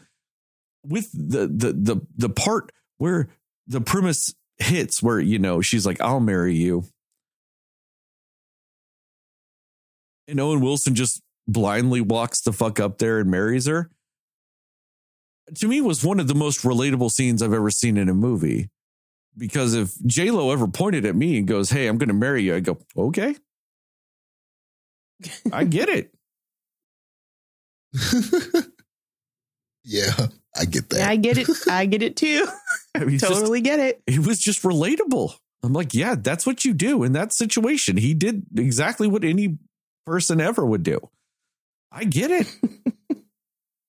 [SPEAKER 1] with the the the the part where the premise hits, where you know she's like, "I'll marry you," and Owen Wilson just blindly walks the fuck up there and marries her. To me, was one of the most relatable scenes I've ever seen in a movie. Because if J Lo ever pointed at me and goes, "Hey, I'm going to marry you," I go, "Okay, I get it." [LAUGHS]
[SPEAKER 2] yeah, I get that.
[SPEAKER 3] Yeah, I get it. I get it too. [LAUGHS]
[SPEAKER 1] I mean, it's just-
[SPEAKER 3] totally get it.
[SPEAKER 1] it was just relatable. I'm like, yeah, that's what you do in that situation. He did exactly what any person ever would do. I get it. [LAUGHS]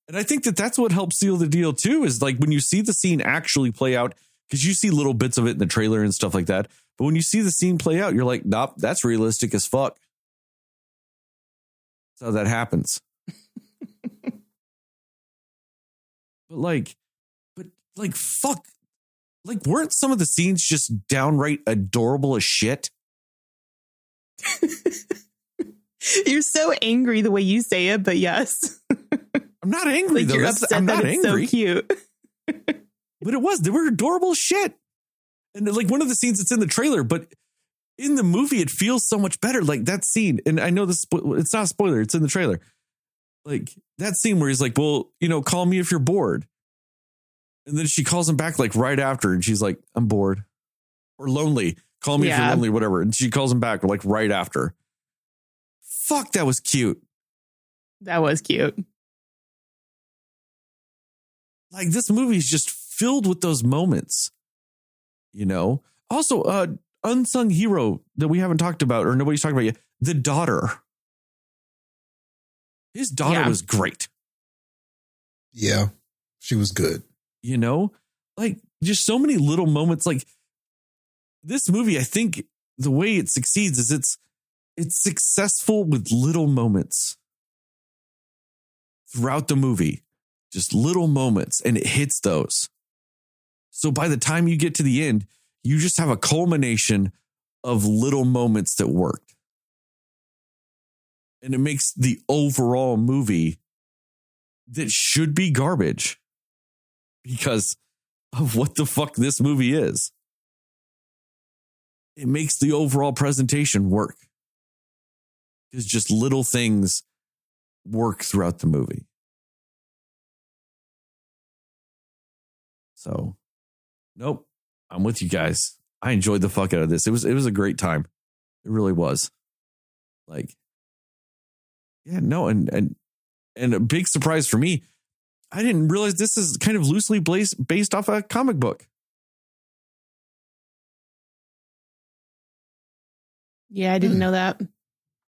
[SPEAKER 1] and I think that that's what helps seal the deal too is like when you see the scene actually play out, because you see little bits of it in the trailer and stuff like that. But when you see the scene play out, you're like, nope, that's realistic as fuck. That's how that happens. [LAUGHS] but like, but like, fuck. Like, weren't some of the scenes just downright adorable as shit? [LAUGHS]
[SPEAKER 3] You're so angry the way you say it, but yes,
[SPEAKER 1] I'm not angry
[SPEAKER 3] like
[SPEAKER 1] though. That's, I'm
[SPEAKER 3] that
[SPEAKER 1] not
[SPEAKER 3] it's
[SPEAKER 1] angry.
[SPEAKER 3] so cute. [LAUGHS]
[SPEAKER 1] but it was they were adorable shit. And like one of the scenes that's in the trailer but in the movie it feels so much better like that scene and i know this it's not a spoiler it's in the trailer. Like that scene where he's like well you know call me if you're bored. And then she calls him back like right after and she's like i'm bored. Or lonely. Call me if you're lonely whatever. And she calls him back like right after. Fuck that was cute.
[SPEAKER 3] That was cute.
[SPEAKER 1] like this movie is just filled with those moments you know? Also uh unsung hero that we haven't talked about or nobody's talking about yet the daughter. His daughter
[SPEAKER 3] Yeah.
[SPEAKER 1] was great.
[SPEAKER 2] Yeah, she was good.
[SPEAKER 1] you know? Like just so many little moments like this movie i think the way it succeeds is it's it's successful with little moments throughout the movie. Just little moments and it hits those so by the time you get to the end you just have a culmination of little moments that worked and it makes the overall movie that should be garbage because of what the fuck this movie is. It makes the overall presentation work. Because just little things work throughout the movie. So, nope, I'm with you guys. I enjoyed the fuck out of this. It was it was a great time. It really was. Like, yeah, no, and and and a big surprise for me. I didn't realize this is kind of loosely based based off a comic book.
[SPEAKER 3] Yeah, I didn't hmm. know that.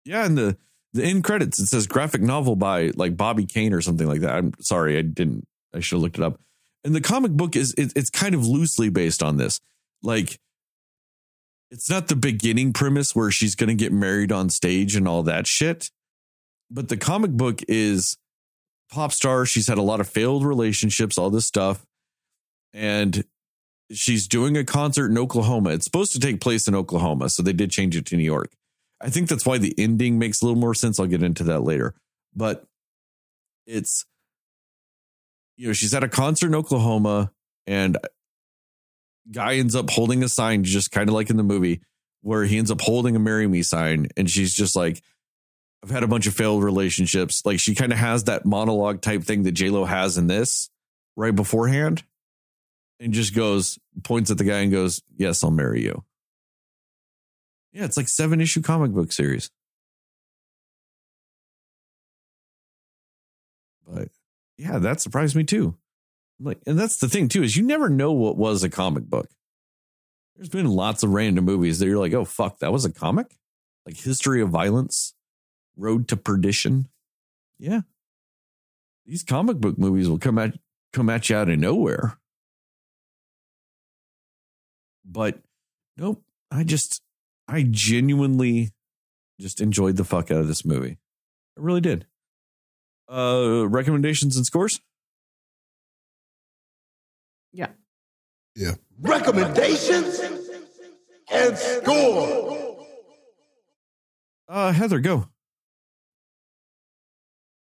[SPEAKER 1] Yeah, and the the end credits it says graphic novel by like Bobby Kane or something like that. I'm sorry, I didn't. I should have looked it up. And the comic book is it, it's kind of loosely based on this. Like, it's not the beginning premise where she's going to get married on stage and all that shit. But the comic book is pop star. She's had a lot of failed relationships, all this stuff, and she's doing a concert in Oklahoma. It's supposed to take place in Oklahoma, so they did change it to New York. I think that's why the ending makes a little more sense. I'll get into that later. But it's, you know, she's at a concert in Oklahoma and guy ends up holding a sign, just kind of like in the movie, where he ends up holding a marry me sign. And she's just like, I've had a bunch of failed relationships. Like she kind of has that monologue type thing that Lo has in this right beforehand. And just goes, points at the guy and goes, Yes, I'll marry you. Yeah, it's like seven issue comic book series. Yeah, that surprised me too. Like, and that's the thing too is you never know what was a comic book. There's been lots of random movies that you're like, oh fuck, that was a comic, like History of Violence, Road to Perdition. Yeah, these comic book movies will come at come at you out of nowhere. But nope, I just I genuinely just enjoyed the fuck out of this movie. I really did. Uh recommendations and scores?
[SPEAKER 3] Yeah.
[SPEAKER 2] Yeah.
[SPEAKER 6] Recommendations and score.
[SPEAKER 1] Uh Heather, go.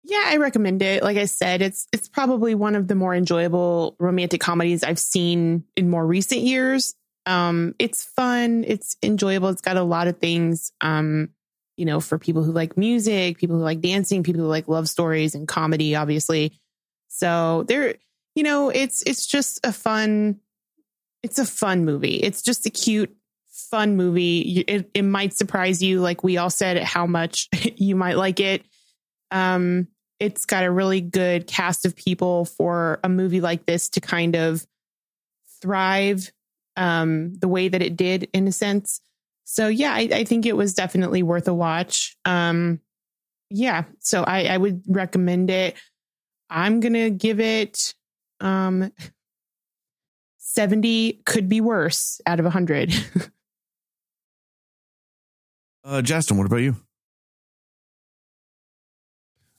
[SPEAKER 3] Yeah, I recommend it. Like I said, it's it's probably one of the more enjoyable romantic comedies I've seen in more recent years. Um, it's fun, it's enjoyable, it's got a lot of things. Um, you know, for people who like music, people who like dancing, people who like love stories and comedy, obviously. So there, you know, it's it's just a fun, it's a fun movie. It's just a cute, fun movie. It it might surprise you, like we all said, how much [LAUGHS] you might like it. Um, it's got a really good cast of people for a movie like this to kind of thrive um, the way that it did in a sense. So yeah, I, I think it was definitely worth a watch. Um, yeah, so I, I would recommend it. I'm gonna give it um 70 could be worse out of 100. [LAUGHS]
[SPEAKER 1] Uh Justin, what about you?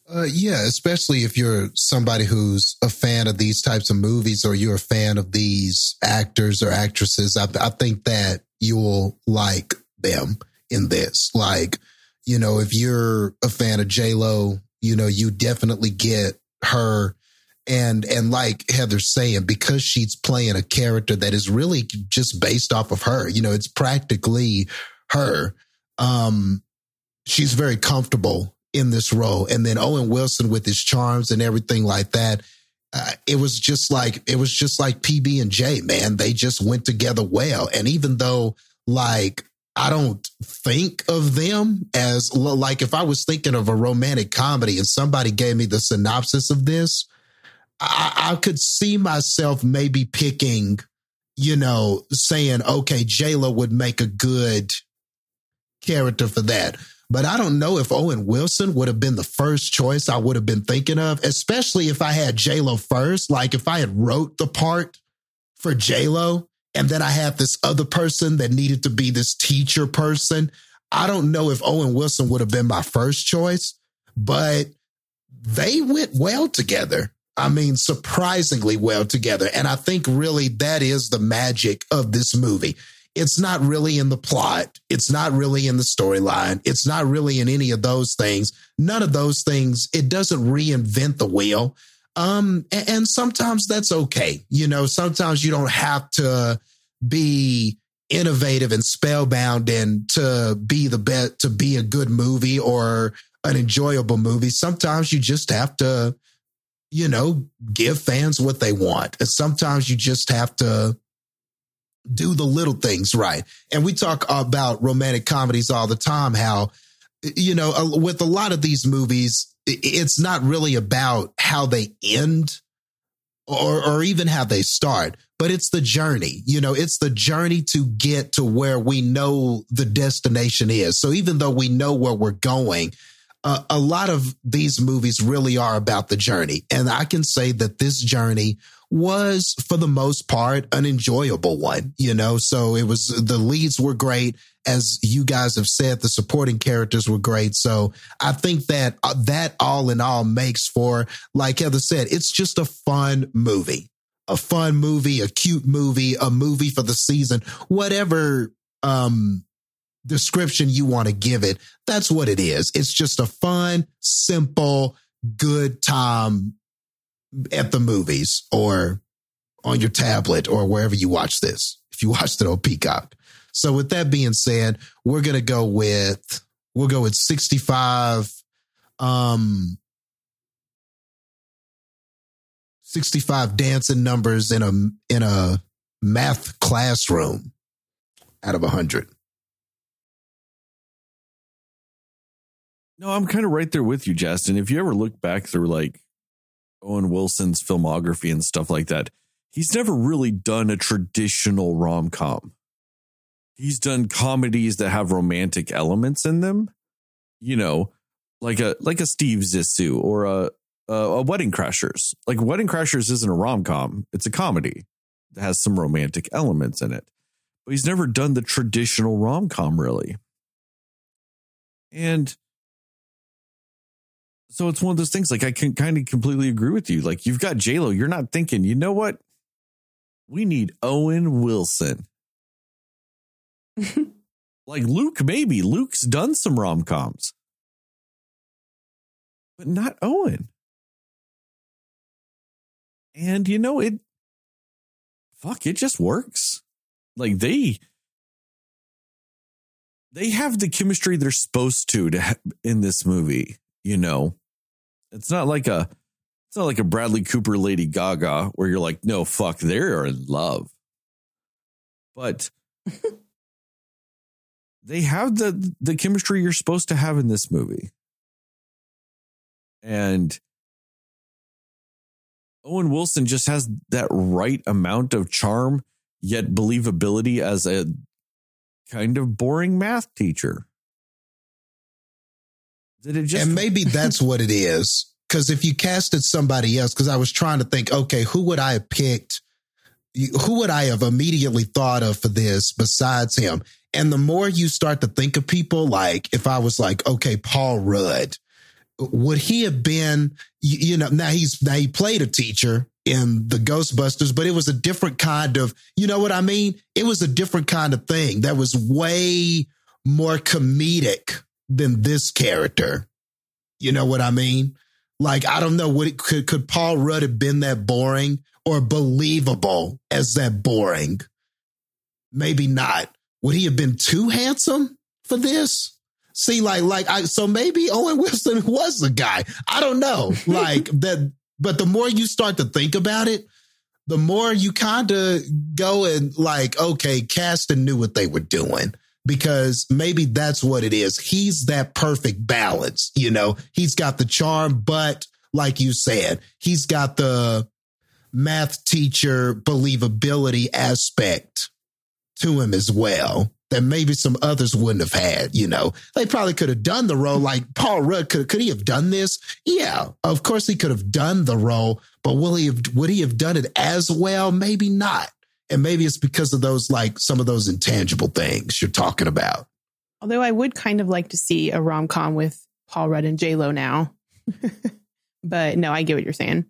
[SPEAKER 2] Uh, yeah, especially if you're somebody who's a fan of these types of movies or you're a fan of these actors or actresses, I, I think that you'll like them in this. Like, you know, if you're a fan of J Lo, you know, you definitely get her. And and like Heather's saying, because she's playing a character that is really just based off of her, you know, it's practically her. Um, she's very comfortable in this role. And then Owen Wilson with his charms and everything like that. Uh, it was just like it was just like PB and J, man. They just went together well. And even though like I don't think of them as like if I was thinking of a romantic comedy and somebody gave me the synopsis of this, I, I could see myself maybe picking, you know, saying, okay, Lo would make a good character for that. But I don't know if Owen Wilson would have been the first choice I would have been thinking of, especially if I had J Lo first. Like if I had wrote the part for J Lo and then I had this other person that needed to be this teacher person. I don't know if Owen Wilson would have been my first choice, but they went well together. I mean, surprisingly well together. And I think really that is the magic of this movie it's not really in the plot. It's not really in the storyline. It's not really in any of those things. None of those things. It doesn't reinvent the wheel. Um, and, and sometimes that's okay. You know, sometimes you don't have to be innovative and spellbound and to be the best, to be a good movie or an enjoyable movie. Sometimes you just have to, you know, give fans what they want. And sometimes you just have to, do the little things right. And we talk about romantic comedies all the time, how, you know, with a lot of these movies, it's not really about how they end or, or even how they start, but it's the journey. You know, it's the journey to get to where we know the destination is. So even though we know where we're going, uh, a lot of these movies really are about the journey. And I can say that this journey was for the most part an enjoyable one, you know. So it was the leads were great. As you guys have said, the supporting characters were great. So I think that uh, that all in all makes for, like Heather said, it's just a fun movie, a fun movie, a cute movie, a movie for the season, whatever, um, description you want to give it. That's what it is. It's just a fun, simple, good time at the movies or on your tablet or wherever you watch this, if you [LAUGHS] watched it on Peacock. So with that being said, we're to go with, we'll go with 65, um, 65 dancing numbers in a, in a math classroom out of a 100.
[SPEAKER 1] No, I'm kind of right there with you, Justin. If you ever look back through like Owen Wilson's filmography and stuff like that, he's never really done a traditional rom com. He's done comedies that have romantic elements in them, you know, like a like a Steve Zissou or a a, a Wedding Crashers. Like Wedding Crashers isn't a rom com; it's a comedy that has some romantic elements in it. But he's never done the traditional rom com really, and so it's one of those things. Like I can kind of completely agree with you. Like you've got J Lo, you're not thinking, you know what? We need Owen Wilson. [LAUGHS] like Luke, maybe Luke's done some rom coms, but not Owen. And you know, it fuck, it just works. Like they they have the chemistry they're supposed to to ha- in this movie, you know. It's not like a it's not like a Bradley Cooper Lady Gaga where you're like, no, fuck, they're in love. But [LAUGHS] they have the the chemistry you're supposed to have in this movie. And Owen Wilson just has that right amount of charm yet believability as a kind of boring math teacher. Did it just
[SPEAKER 2] and maybe [LAUGHS] that's what it is. Because if you casted somebody else, because I was trying to think, okay, who would I have picked? Who would I have immediately thought of for this besides him? And the more you start to think of people, like if I was like, okay, Paul Rudd, would he have been, you, you know, now he's, now he played a teacher in the Ghostbusters, but it was a different kind of, you know what I mean? It was a different kind of thing that was way more comedic than this character. You know what I mean? Like, I don't know what it could, could Paul Rudd have been that boring or believable as that boring? Maybe not. Would he have been too handsome for this? See, like, like I, so maybe Owen [LAUGHS] Wilson was the guy. I don't know. Like [LAUGHS] that, but the more you start to think about it, the more you kind of go and like, okay, casting knew what they were doing because maybe that's what it is. He's that perfect balance. You know, he's got the charm, but like you said, he's got the math teacher believability aspect to him as well that maybe some others wouldn't have had. You know, they probably could have done the role like Paul Rudd. Could could he have done this? Yeah, of course he could have done the role, but will he have? Would he have done it as well? Maybe not. And maybe it's because of those like some of those intangible things you're talking about.
[SPEAKER 3] Although I would kind of like to see a rom com with Paul Rudd and J Lo now. [LAUGHS] but no, I get what you're saying.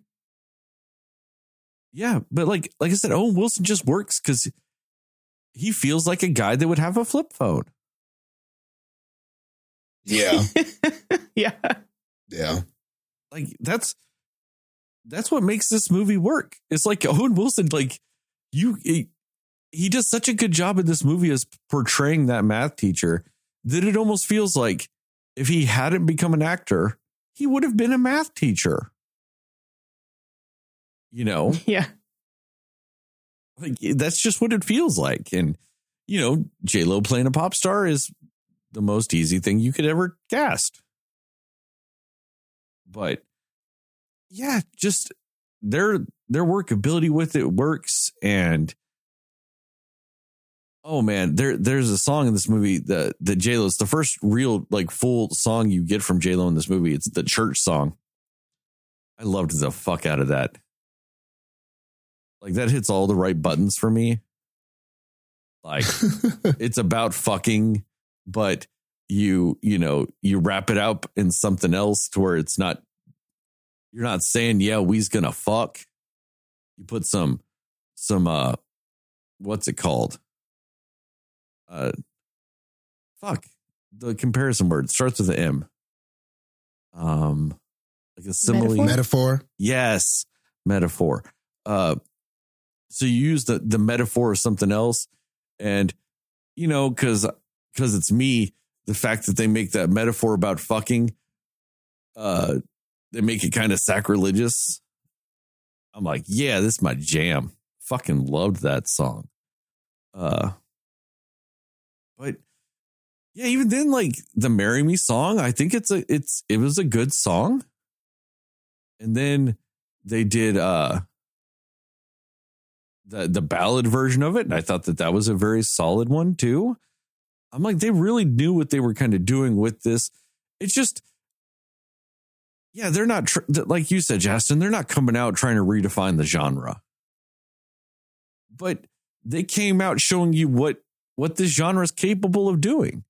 [SPEAKER 1] Yeah, but like like I said, Owen Wilson just works because he feels like a guy that would have a flip phone.
[SPEAKER 2] Yeah, [LAUGHS]
[SPEAKER 3] yeah.
[SPEAKER 2] yeah.
[SPEAKER 1] Like that's that's what makes this movie work. It's like Owen Wilson, like you he, he does such a good job in this movie as portraying that math teacher that it almost feels like if he hadn't become an actor, he would have been a math teacher. You know? [LAUGHS]
[SPEAKER 3] Yeah.
[SPEAKER 1] Like that's just what it feels like. And you know, J Lo playing a pop star is the most easy thing you could ever cast. But yeah, just their their workability with it works and oh man, there there's a song in this movie that the J Lo's the first real like full song you get from J Lo in this movie. It's the church song. I loved the fuck out of that. Like that hits all the right buttons for me. Like [LAUGHS] it's about fucking, but you, you know, you wrap it up in something else to where it's not, you're not saying, yeah, we's gonna fuck. You put some, some, uh, what's it called? Uh, fuck. The comparison word starts with an M. Um, like a simile.
[SPEAKER 3] Metaphor?
[SPEAKER 2] Metaphor.
[SPEAKER 1] Yes, metaphor. Uh, so you use the the metaphor of something else, and you know, because because it's me, the fact that they make that metaphor about fucking, uh, they make it kind of sacrilegious. I'm like, yeah, this is my jam. Fucking loved that song. Uh, but yeah, even then, like the "Marry Me" song, I think it's a it's it was a good song. And then they did uh the the ballad version of it and i thought that that was a very solid one too i'm like they really knew what they were kind of doing with this it's just yeah they're not tr- like you said justin they're not coming out trying to redefine the genre. But they came out showing you what what this genre is capable of doing.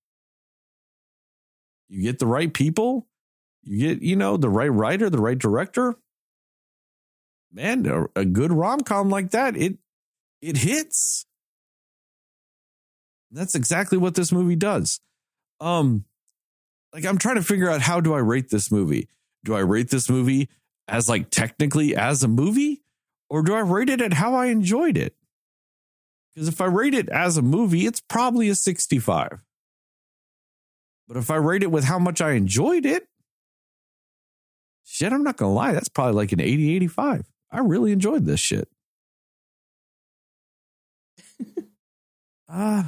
[SPEAKER 1] You get the right people you get you know the right writer the right director. Man a, a good rom-com like that it it hits. That's exactly what this movie does. Um like i'm trying to figure out how do i rate this movie do i rate this movie as like technically as a movie? Or do i rate it at how i enjoyed it? Because if i rate it as a movie it's probably a 65 but if i rate it with how much i enjoyed it shit i'm not gonna lie that's probably like an 80 85 i really enjoyed this shit. [LAUGHS] Uh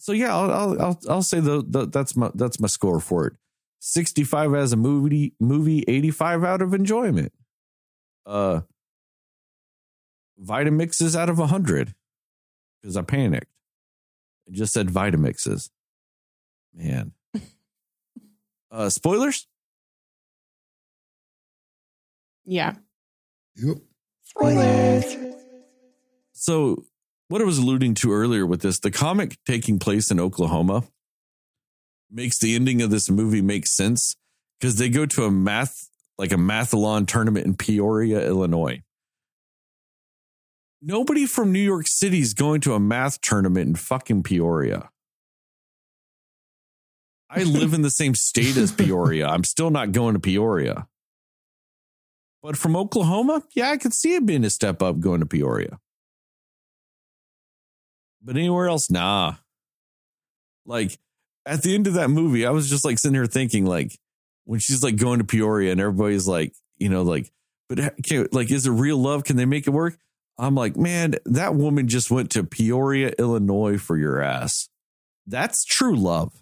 [SPEAKER 1] so yeah, I'll I'll I'll, I'll say the, the that's my that's my score for it. 65 as a movie movie 85 out of enjoyment. Uh Vitamixes out of 100 because I panicked. I just said Vitamixes. Man. [LAUGHS] uh spoilers?
[SPEAKER 3] Yeah.
[SPEAKER 2] Yep.
[SPEAKER 1] So, what I was alluding to earlier with this, the comic taking place in Oklahoma makes the ending of this movie make sense because they go to a math, like a mathalon tournament in Peoria, Illinois. Nobody from New York City is going to a math tournament in fucking Peoria. [LAUGHS] I live in the same state as Peoria. I'm still not going to Peoria. But from Oklahoma, yeah, I could see it being a step up going to Peoria. But anywhere else, nah. Like at the end of that movie, I was just like sitting here thinking, like, when she's like going to Peoria and everybody's like, you know, like, but uh, can, like, is it real love? Can they make it work? I'm like, man, that woman just went to Peoria, Illinois for your ass. That's true love.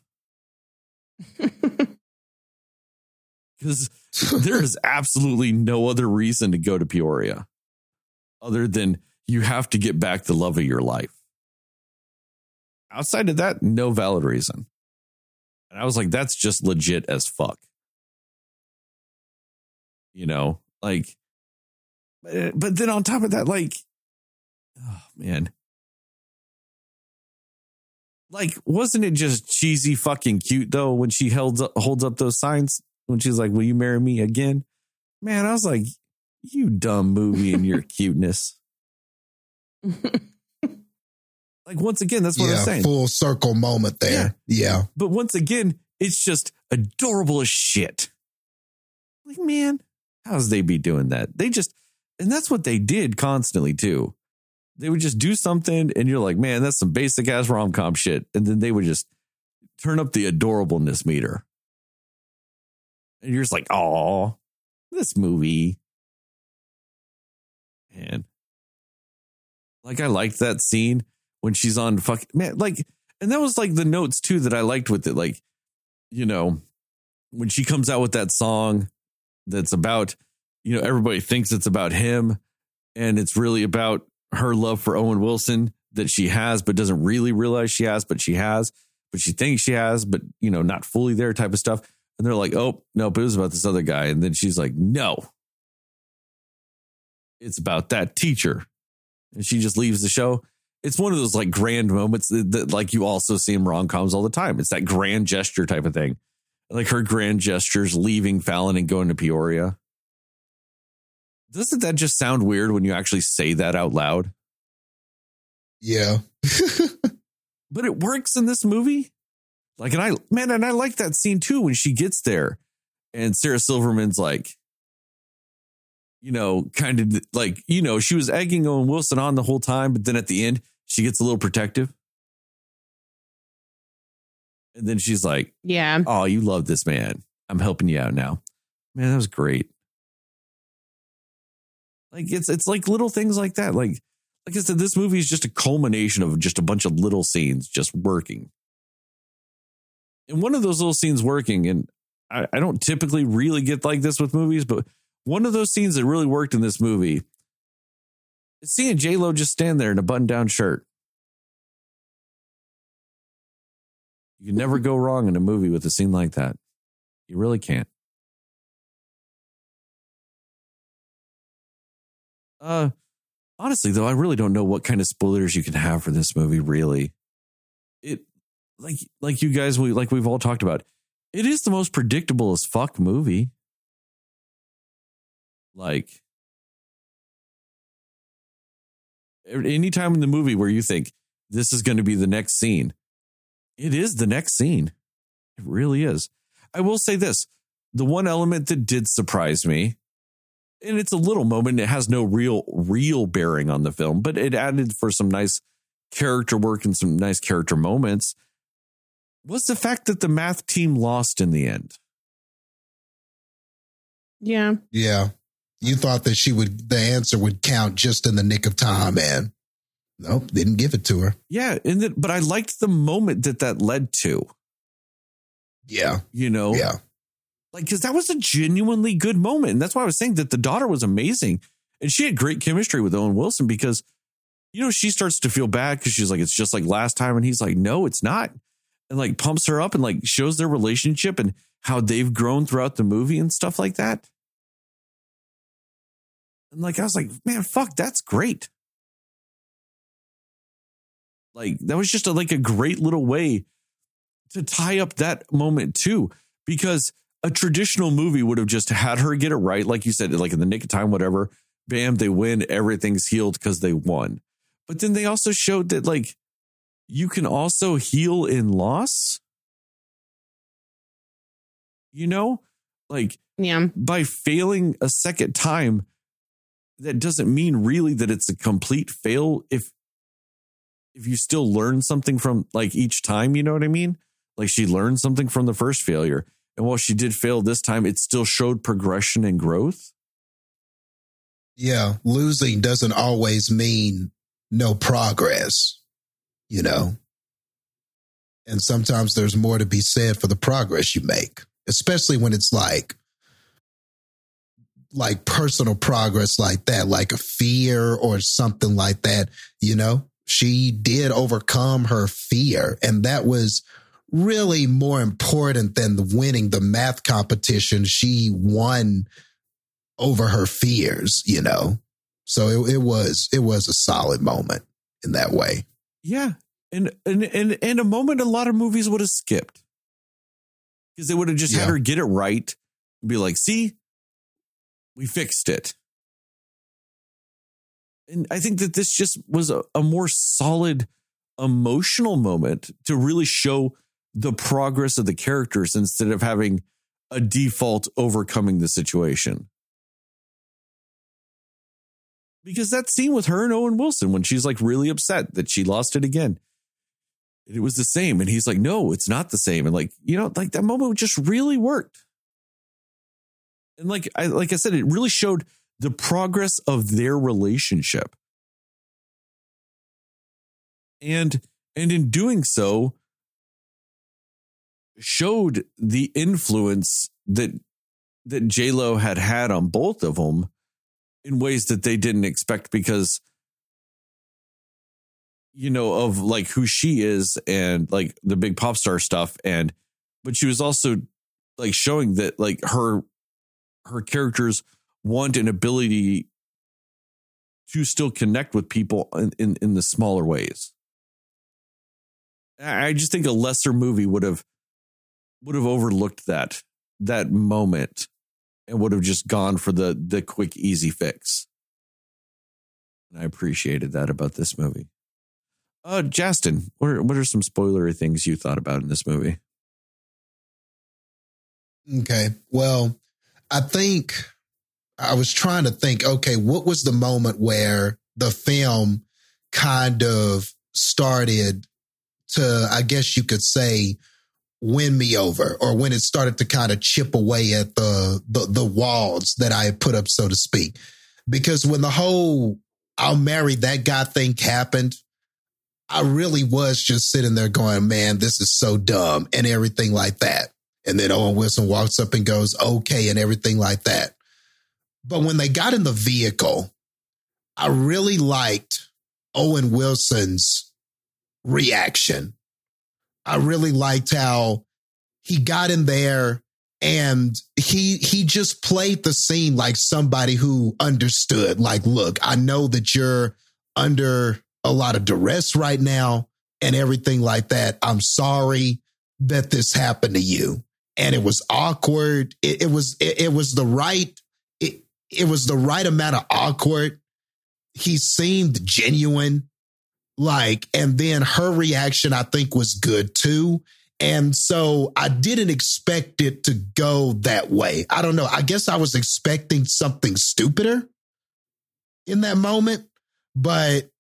[SPEAKER 1] [LAUGHS] Because there is absolutely no other reason to go to Peoria other than you have to get back the love of your life. Outside of that, no valid reason. And I was like, that's just legit as fuck. You know, like, but, but then on top of that, like, oh man. Like, wasn't it just cheesy fucking cute though when she held up, holds up those signs when she's like, Will you marry me again? Man, I was like, You dumb movie and your [LAUGHS] cuteness. [LAUGHS] Like once again, that's what
[SPEAKER 2] yeah,
[SPEAKER 1] I'm saying.
[SPEAKER 2] full circle moment there. Yeah.
[SPEAKER 1] But once again, it's just adorable as shit. Like, man, how's they be doing that? They just, and that's what they did constantly too. They would just do something, and you're like, man, that's some basic ass rom com shit. And then they would just turn up the adorableness meter. And you're just like, oh, this movie. Man. Like, I liked that scene when she's on fuck man like and that was like the notes too that I liked with it like you know when she comes out with that song that's about you know everybody thinks it's about him and it's really about her love for Owen Wilson that she has but doesn't really realize she has but she has but she thinks she has but you know not fully there type of stuff. And they're like oh no but it was about this other guy. And then she's like no. It's about that teacher. And she just leaves the show it's one of those like grand moments that, that like you also see in rom coms all the time. It's that grand gesture type of thing. Like her grand gestures leaving Fallon and going to Peoria. Doesn't that just sound weird when you actually say that out loud?
[SPEAKER 2] Yeah. [LAUGHS]
[SPEAKER 1] but it works in this movie. Like, and I, man, and I like that scene too when she gets there and Sarah Silverman's like, you know, kind of like, you know, she was egging Owen Wilson on the whole time, but then at the end, she gets a little protective. And then she's like,
[SPEAKER 3] Yeah.
[SPEAKER 1] Oh, you love this man. I'm helping you out now. Man, that was great. Like it's it's like little things like that. Like like I said, this movie is just a culmination of just a bunch of little scenes just working. And one of those little scenes working, and I, I don't typically really get like this with movies, but one of those scenes that really worked in this movie is seeing J Lo just stand there in a button down shirt. You can never go wrong in a movie with a scene like that. You really can't. Uh, honestly, though, I really don't know what kind of spoilers you can have for this movie. Really, it like like you guys we like we've all talked about. It is the most predictable as fuck movie. Like er, any time in the movie where you think this is going to be the next scene, it is the next scene. It really is. I will say this the one element that did surprise me, and it's a little moment, it has no real, real bearing on the film, but it added for some nice character work and some nice character moments, was the fact that the math team lost in the end.
[SPEAKER 3] Yeah.
[SPEAKER 2] Yeah. You thought that she would, the answer would count just in the nick of time, man. Nope, didn't give it to her.
[SPEAKER 1] Yeah. And but I liked the moment that that led to,
[SPEAKER 2] Yeah.
[SPEAKER 1] you know?
[SPEAKER 2] Yeah.
[SPEAKER 1] like because that was a genuinely good moment and that's why i was saying that the daughter was amazing and she had great chemistry with owen wilson because you know she starts to feel bad because she's like it's just like last time and he's like no it's not and like pumps her up and like shows their relationship and how they've grown throughout the movie and stuff like that and like i was like man fuck that's great like that was just a, like a great little way to tie up that moment too because a traditional movie would have just had her get it right, like you said, like in the nick of time, whatever. Bam, they win, everything's healed because they won. But then they also showed that like you can also heal in loss. You know, like
[SPEAKER 3] Yeah.
[SPEAKER 1] by failing a second time, that doesn't mean really that it's a complete fail if if you still learn something from like each time, you know what I mean? Like she learned something from the first failure. And while she did fail this time, it still showed progression and growth.
[SPEAKER 2] Yeah. Losing doesn't always mean no progress, you know? And sometimes there's more to be said for the progress you make, especially when it's like, like personal progress like that, like a fear or something like that, you know? She did overcome her fear, and that was really more important than the winning the math competition. She won over her fears, you know. So it, it was it was a solid moment in that way.
[SPEAKER 1] Yeah. And and and and a moment a lot of movies would have skipped. Because they would have just had her get it right and be like, see, we fixed it. And I think that this just was a, a more solid emotional moment to really show the progress of the characters instead of having a default overcoming the situation. Because that scene with her and Owen Wilson when she's like really upset that she lost it again. It was the same. And he's like, no, it's not the same. And like, you know, like that moment just really worked. And like I like I said, it really showed the progress of their relationship. And and in doing so, showed the influence that that J Lo had had on both of them in ways that they didn't expect because you know of like who she is and like the big pop star stuff and but she was also like showing that like her her characters want an ability to still connect with people in in, in the smaller ways I just think a lesser movie would have would have overlooked that that moment and would have just gone for the the quick easy fix. And I appreciated that about this movie. Uh Justin, what are, what are some spoilery things you thought about in this movie?
[SPEAKER 2] Okay. Well, I think I was trying to think, okay, what was the moment where the film kind of started to, I guess you could say, win me over, or when it started to kind of chip away at the the, the walls that I had put up, so to speak. Because when the whole I'll marry that guy thing happened, I really was just sitting there going, man, this is so dumb and everything like that. And then Owen Wilson walks up and goes, okay, and everything like that. But when they got in the vehicle, I really liked Owen Wilson's reaction. I really liked how he got in there and he he just played the scene like somebody who understood like look i know that you're under a lot of duress right now and everything like that i'm sorry that this happened to you and it was awkward it, it was it, it was the right it, it was the right amount of awkward he seemed genuine like and then her reaction i think was good too and so I didn't expect it to go that way. I don't know. I guess I was expecting something stupider in that moment, but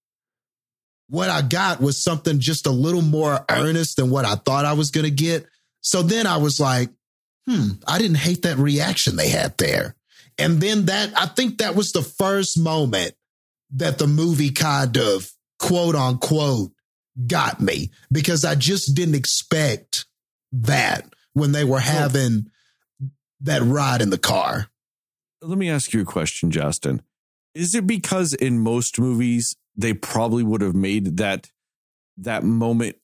[SPEAKER 2] what I got was something just a little more earnest than what I thought I was going to get. So then I was like, hmm, I didn't hate that reaction they had there. And then that, I think that was the first moment that the movie kind of quote unquote got me because I just didn't expect that when they were having that ride in the car.
[SPEAKER 1] Let me ask you a question, Justin. Is it because in most movies they probably would have made that that moment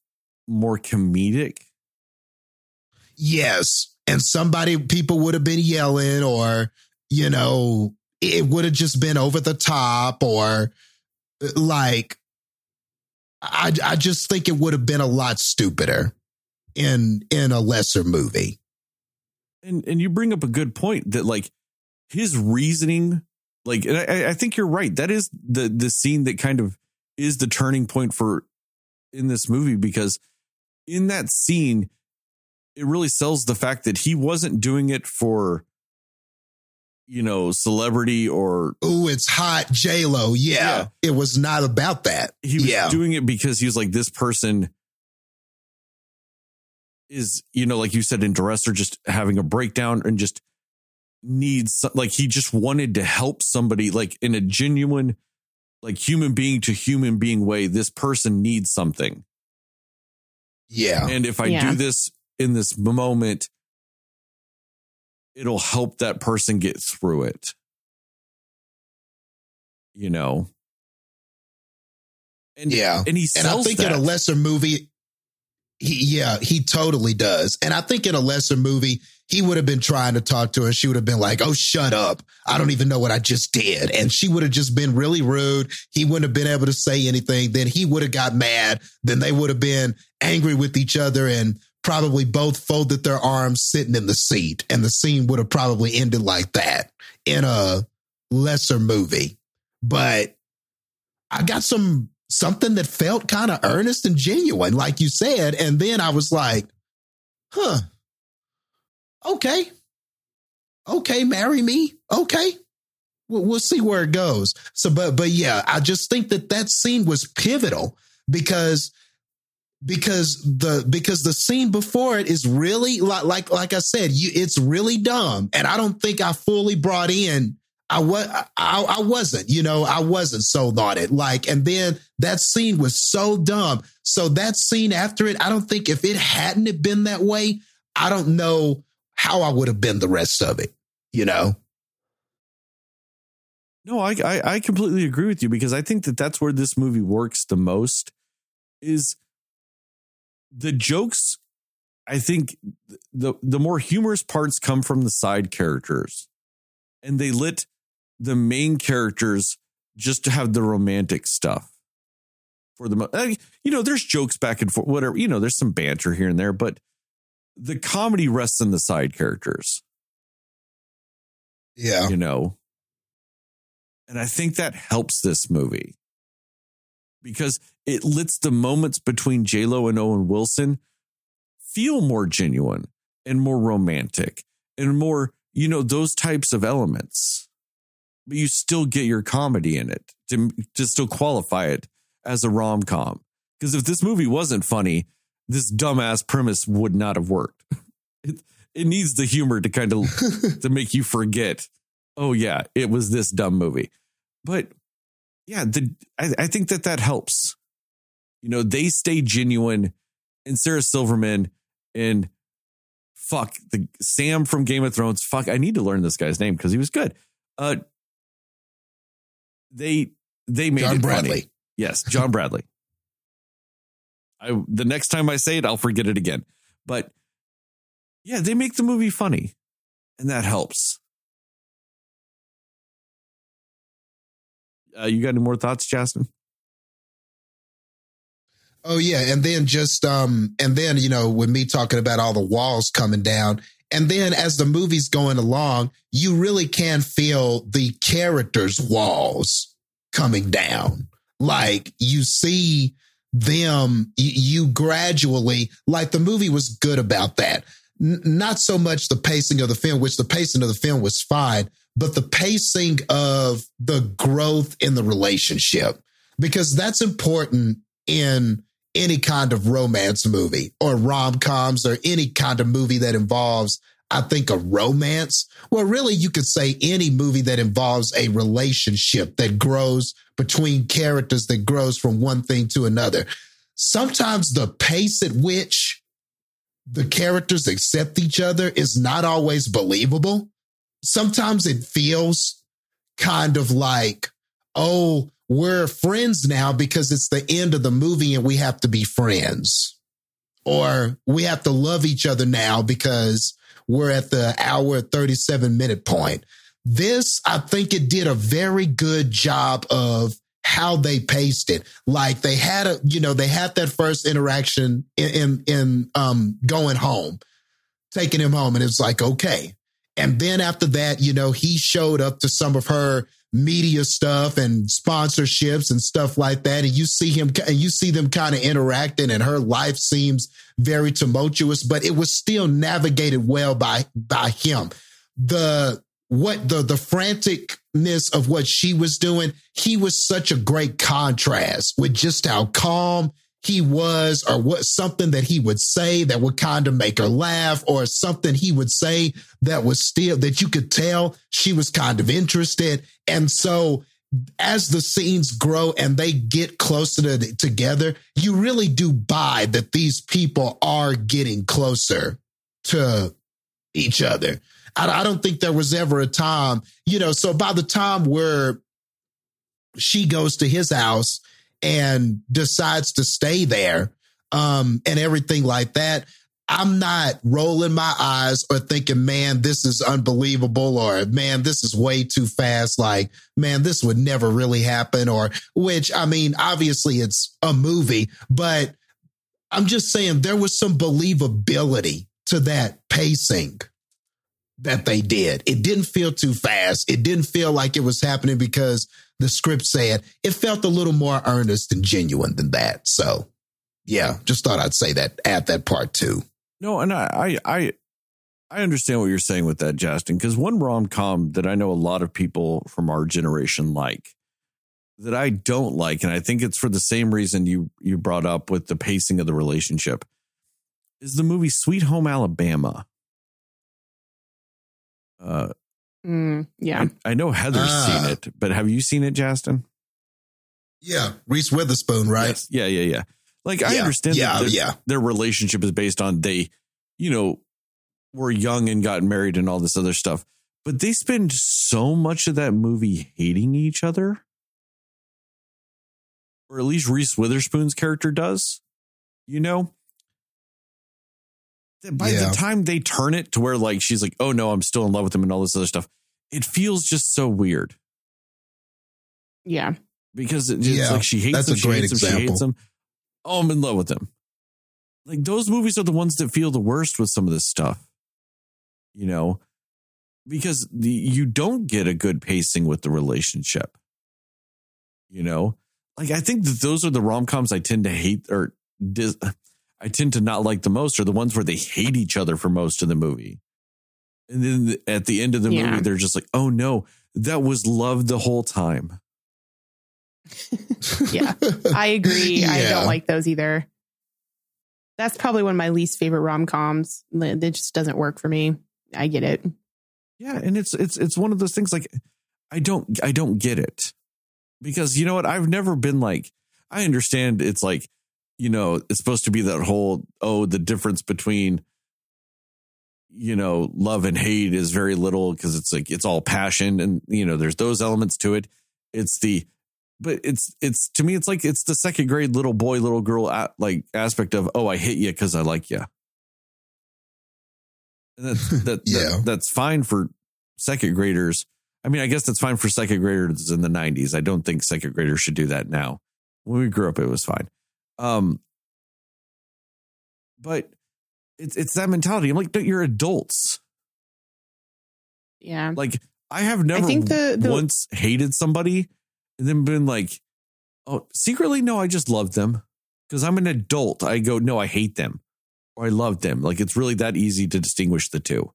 [SPEAKER 1] more comedic?
[SPEAKER 2] Yes. And somebody people would have been yelling or you know, it would have just been over the top or like I, I just think it would have been a lot stupider in in a lesser movie.
[SPEAKER 1] And and you bring up a good point that like his reasoning, like and I, I think you're right. That is the the scene that kind of is the turning point for in this movie because in that scene, it really sells the fact that he wasn't doing it for you know, celebrity or
[SPEAKER 2] oh, it's hot J Lo. Yeah. yeah. it was not about that.
[SPEAKER 1] He was
[SPEAKER 2] yeah.
[SPEAKER 1] doing it because he was like, this person is, you know, like you said, in duress or just having a breakdown and just needs like he just wanted to help somebody like in a genuine like human being to human being way this person needs something
[SPEAKER 2] yeah
[SPEAKER 1] and if i
[SPEAKER 3] Yeah.
[SPEAKER 1] do this in this moment it'll help that person get through it you know and
[SPEAKER 2] Yeah.
[SPEAKER 1] and he
[SPEAKER 2] and I think
[SPEAKER 1] that.
[SPEAKER 2] in a lesser movie, he, yeah, he totally does. And I think in a lesser movie, he would have been trying to talk to her. She would have been like, "Oh, shut up! I don't even know what I just did," and she would have just been really rude. He wouldn't have been able to say anything. Then he would have got mad. Then they would have been angry with each other and probably both folded their arms sitting in the seat, and the scene would have probably ended like that in a lesser movie. But I got some something that felt kind of earnest and genuine, like you said. And then I was like, huh, okay. Okay, marry me. Okay. We'll, we'll see where it goes. So, but, but yeah, I just think that that scene was pivotal because because the because the scene before it is really like like like I said, you it's really dumb, and I don't think I fully brought in. I was I, I wasn't, you know, I wasn't sold on it. Like, and then that scene was so dumb. So that scene after it, I don't think if it hadn't been that way, I don't know how I would have been the rest of it. You know?
[SPEAKER 1] No, I, I I completely agree with you because I think that that's where this movie works the most is the jokes. I think the the more humorous parts come from the side characters, and they lit the main characters just to have the romantic stuff for the mo- eh, you know there's jokes back and forth whatever you know there's some banter here and there but the comedy rests in the side characters
[SPEAKER 2] Yeah.
[SPEAKER 1] you know. And I think that helps this movie because it lets the moments between J Lo and Owen Wilson feel more genuine and more romantic and more, you know, those types of elements. But you still get your comedy in it to to still qualify it as a rom com. Because if this movie wasn't funny, this dumbass premise would not have worked. [LAUGHS] It it needs the humor to kind of [LAUGHS] to make you forget. Oh yeah, it was this dumb movie. But yeah, the I, I think that that helps. You know, they stay genuine, and Sarah Silverman and fuck the Sam from Game of Thrones. Fuck, I need to learn this guy's name because he was good. Uh, they they made
[SPEAKER 2] John
[SPEAKER 1] it
[SPEAKER 2] Bradley.
[SPEAKER 1] funny. Yes, John Bradley. [LAUGHS] I the next time I say it, I'll forget it again. But yeah, they make the movie funny, and that helps. Uh, you got any more thoughts, Justin?
[SPEAKER 2] Oh yeah, and then just um, and then you know, with me talking about all the walls coming down, and then as the movie's going along, you really can feel the characters' walls coming down. Like you see them, you, gradually, like the movie was good about that. N- not so much the pacing of the film, which the pacing of the film was fine, but the pacing of the growth in the relationship, because that's important in any kind of romance movie or rom coms or any kind of movie that involves, I think, a romance. Well, really, you could say any movie that involves a relationship that grows between characters that grows from one thing to another. Sometimes the pace at which the characters accept each other is not always believable. Sometimes it feels kind of like, oh, we're friends now because it's the end of the movie and we have to be friends. Or we have to love each other now because we're at the hour 37 minute point. This, I think it did a very good job of how they paced it. Like they had a, you know, they had that first interaction in, in, in um, going home, taking him home. And it's like, okay. And then after that, you know, he showed up to some of her media stuff and sponsorships and stuff like that. And you see him and you see them kind of interacting and her life seems very tumultuous, but it was still navigated well by, by him. The, what the, the franticness of what she was doing, he was such a great contrast with just how calm he was or what something that he would say that would kind of make her laugh or something he would say that was still that you could tell she was kind of interested. And so as the scenes grow and they get closer to, together you really do buy that these people are getting closer to each other. I, I don't think there was ever a time you know so by the time where she goes to his house and decides to stay there um, and everything like that, I'm not rolling my eyes or thinking, man, this is unbelievable or man, this is way too fast. Like, man, this would never really happen. Or, which I mean, obviously it's a movie, but I'm just saying there was some believability to that pacing that they did. It didn't feel too fast. It didn't feel like it was happening because the script said it felt a little more earnest and genuine than that. So, yeah, just thought I'd say that, add that part too.
[SPEAKER 1] No, and I, I, I, understand what you're saying with that, Justin. Because one rom com that I know a lot of people from our generation like, that I don't like, and I think it's for the same reason you you brought up with the pacing of the relationship, is the movie Sweet Home Alabama. Uh,
[SPEAKER 3] Mm, yeah.
[SPEAKER 1] I, I know Heather's
[SPEAKER 2] Ah.
[SPEAKER 1] seen it, but have you seen it, Justin?
[SPEAKER 2] Yeah, Reese Witherspoon, right?
[SPEAKER 1] Yes. Yeah, yeah, yeah. Like I understand
[SPEAKER 2] yeah,
[SPEAKER 1] that their,
[SPEAKER 2] yeah.
[SPEAKER 1] their relationship is based on they, you know, were young and got married and all this other stuff. But they spend so much of that movie hating each other. Or at least Reese Witherspoon's character does. You know? That by
[SPEAKER 2] Yeah.
[SPEAKER 1] the time they turn it to where like she's like, oh no, I'm still in love with him and all this other stuff, it feels just so weird.
[SPEAKER 3] Yeah.
[SPEAKER 1] because it's
[SPEAKER 2] Yeah,
[SPEAKER 1] like she hates
[SPEAKER 2] that's
[SPEAKER 1] him,
[SPEAKER 2] a
[SPEAKER 1] she
[SPEAKER 2] great
[SPEAKER 1] hates him, she hates
[SPEAKER 2] example.
[SPEAKER 1] him. Oh, I'm in love with him. Like those movies are the ones that feel the worst with some of this stuff, you know, because the you don't get a good pacing with the relationship. You know, like I think that those are the rom coms I tend to hate or dis- I tend to not like the most are the ones where they hate each other for most of the movie. And then at the end of the
[SPEAKER 3] Yeah.
[SPEAKER 1] movie, they're just like, oh no, that was love the whole time. [LAUGHS]
[SPEAKER 3] Yeah. I agree. I don't like those either. That's probably one of my least favorite rom coms. It just doesn't work for me. I get it.
[SPEAKER 1] Yeah, and it's it's it's one of those things like I don't I don't get it. Because you know what? I've never been like I understand it's like, you know, it's supposed to be that whole oh, the difference between you know, love and hate is very little because it's like it's all passion and you know, there's those elements to it. It's the but it's it's to me it's like it's the second grade little boy little girl at, like aspect of oh I hit you because I like you. And that's [LAUGHS] that,
[SPEAKER 2] Yeah.
[SPEAKER 1] that that's fine for second graders. I mean, I guess that's fine for second graders in the '90s. I don't think second graders should do that now. When we grew up, it was fine. Um, but it's it's that mentality. I'm like, "Dude, you're adults.
[SPEAKER 3] Yeah.
[SPEAKER 1] Like I have never I
[SPEAKER 3] think the- the-
[SPEAKER 1] once hated somebody and then been like, oh, secretly, no, I just love them because I'm an adult. I go, no, I hate them or I love them. Like it's really that easy to distinguish the two.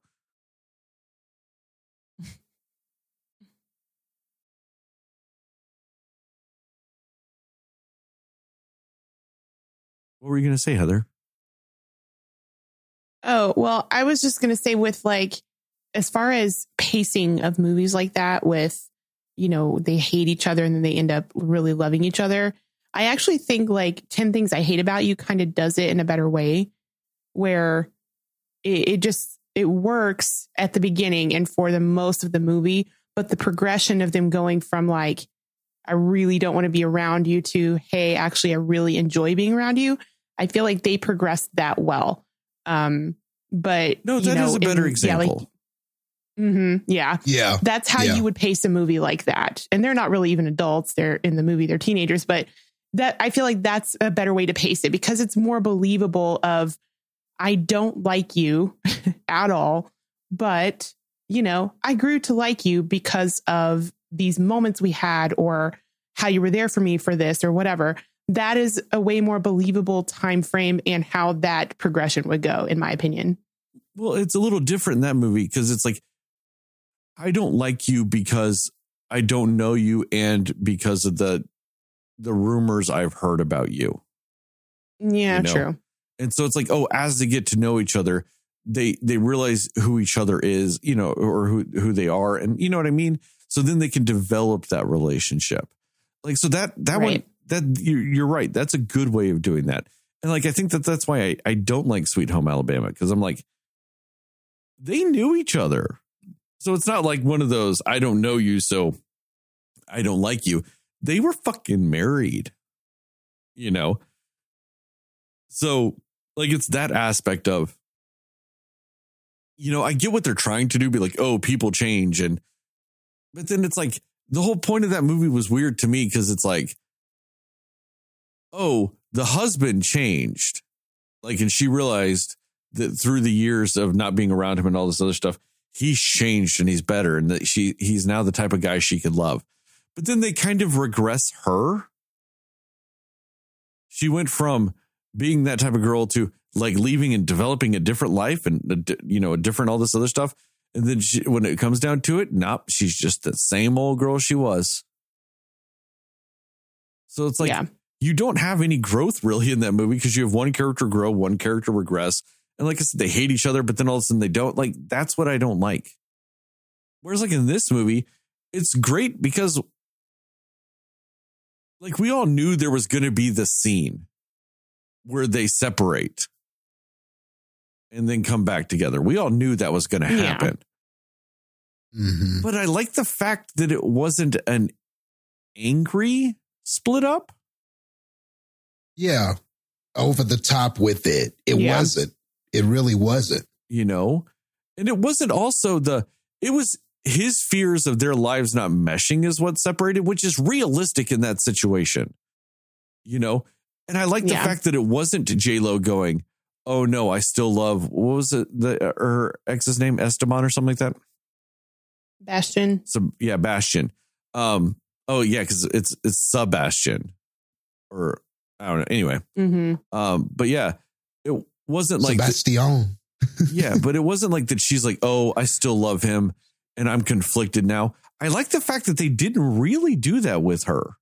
[SPEAKER 1] What were you going to say, Heather?
[SPEAKER 3] Oh, well, I was just going to say with like, as far as pacing of movies like that, with, you know, they hate each other and then they end up really loving each other. I actually think like 10 Things I Hate About You kind of does it in a better way where it, it just, it works at the beginning and for the most of the movie, but the progression of them going from like, I really don't want to be around you to, hey, actually, I really enjoy being around you. I feel like they progressed that well. Um, but
[SPEAKER 1] No, that is
[SPEAKER 3] know,
[SPEAKER 1] a better
[SPEAKER 3] in- yeah, like-
[SPEAKER 1] example.
[SPEAKER 3] Mhm, yeah.
[SPEAKER 2] Yeah.
[SPEAKER 3] That's how
[SPEAKER 2] Yeah.
[SPEAKER 3] you would pace a movie like that. And they're not really even adults. They're in the movie, they're teenagers, but that I feel like that's a better way to pace it because it's more believable of I don't like you [LAUGHS] at all, but you know, I grew to like you because of these moments we had or how you were there for me for this or whatever. That is a way more believable time frame and how that progression would go, in my opinion.
[SPEAKER 1] Well, it's a little different in that movie because it's like, I don't like you because I don't know you and because of the the rumors I've heard about you.
[SPEAKER 3] Yeah,
[SPEAKER 1] You know,
[SPEAKER 3] true.
[SPEAKER 1] And so it's like, oh, as they get to know each other, they they realize who each other is, you know, or who who they are, and you know what I mean. So then they can develop that relationship. Like so that that one that you're, you're right. That's a good way of doing that. And like I think that that's why I I don't like Sweet Home Alabama because I'm like they knew each other. So it's not like one of those I don't know you so I don't like you. They were fucking married. You know. So like it's that aspect of you know, I get what they're trying to do be like, "Oh, people change." And but then it's like the whole point of that movie was weird to me because it's like oh, the husband changed. Like, and she realized that through the years of not being around him and all this other stuff, he's changed and he's better, and that she he's now the type of guy she could love. But then they kind of regress her. She went from being that type of girl to like leaving and developing a different life and you know a different all this other stuff. And then she, when it comes down to it, nope, she's just the same old girl she was. So it's like
[SPEAKER 3] yeah.
[SPEAKER 1] you don't have any growth really in that movie because you have one character grow, one character regress. And like I said, they hate each other, but then all of a sudden they don't. Like, that's what I don't like. Whereas, like in this movie, it's great because, like, we all knew there was going to be the scene where they separate and then come back together. We all knew that was going to
[SPEAKER 3] Yeah.
[SPEAKER 1] happen.
[SPEAKER 2] hmm
[SPEAKER 1] But I like the fact that it wasn't an angry split up.
[SPEAKER 2] Yeah. Over the top with it. It
[SPEAKER 3] Yeah.
[SPEAKER 2] wasn't. It really wasn't.
[SPEAKER 1] you know and it wasn't also the it was his fears of their lives not meshing is what separated which is realistic in that situation you know and i like the fact that it wasn't j-lo going oh no i still love what was it the her ex's name esteban or something like that
[SPEAKER 3] Bastian.
[SPEAKER 1] so yeah bastian um oh yeah because it's it's sebastian or i don't know anyway
[SPEAKER 3] hmm
[SPEAKER 1] um but yeah it wasn't like
[SPEAKER 2] Sebastian. [LAUGHS]
[SPEAKER 1] yeah, but it wasn't like that she's like, oh, I still love him and I'm conflicted now. I like the fact that they didn't really do that with her.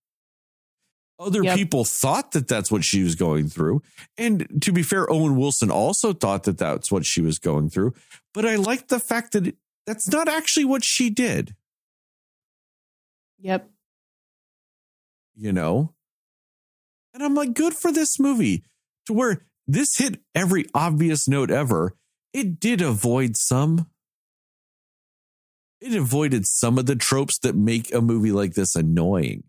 [SPEAKER 1] Other
[SPEAKER 3] Yep.
[SPEAKER 1] people thought that that's what she was going through. And to be fair, Owen Wilson also thought that that's what she was going through. But I like the fact that it, that's not actually what she did,
[SPEAKER 3] Yep.
[SPEAKER 1] you know? And I'm like, good for this movie to where this hit every obvious note ever. It did avoid some. It avoided some of the tropes that make a movie like this annoying.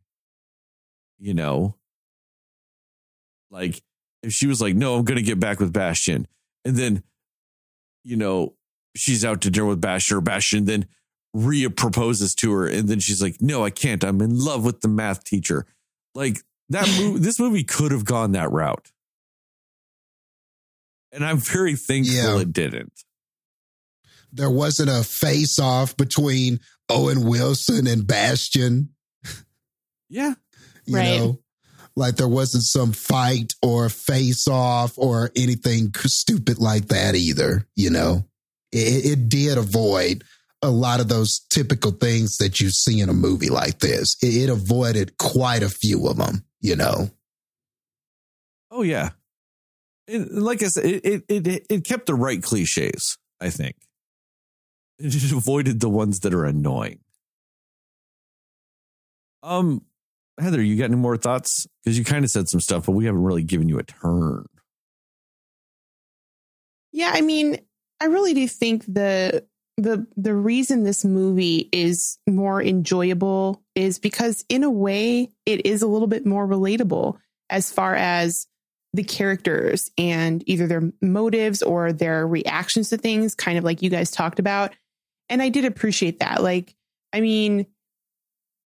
[SPEAKER 1] You know, like if she was like, no, I'm going to get back with Bastian. And then, you know, she's out to dinner with Bastian or Bastian then Rhea proposes to her. And then she's like, no, I can't. I'm in love with the math teacher. Like that [LAUGHS] movie, this movie could have gone that route. And I'm very thankful
[SPEAKER 2] Yeah.
[SPEAKER 1] it didn't.
[SPEAKER 2] There wasn't a face off between Owen Wilson and Bastian.
[SPEAKER 1] Yeah.
[SPEAKER 2] You
[SPEAKER 3] Right.
[SPEAKER 2] know like there wasn't some fight or face off or anything stupid like that either you know it, it did avoid a lot of those typical things that you see in a movie like this it, it avoided quite a few of them you know
[SPEAKER 1] Oh yeah. And like I said, it, it it it kept the right cliches, I think. [LAUGHS] It just avoided the ones that are annoying. Um, Heather, you got any more thoughts? Because you kind of said some stuff, but we haven't really given you a turn.
[SPEAKER 3] Yeah, I mean, I really do think the the the reason this movie is more enjoyable is because in a way it is a little bit more relatable as far as the characters and either their motives or their reactions to things kind of like you guys talked about and I did appreciate that like I mean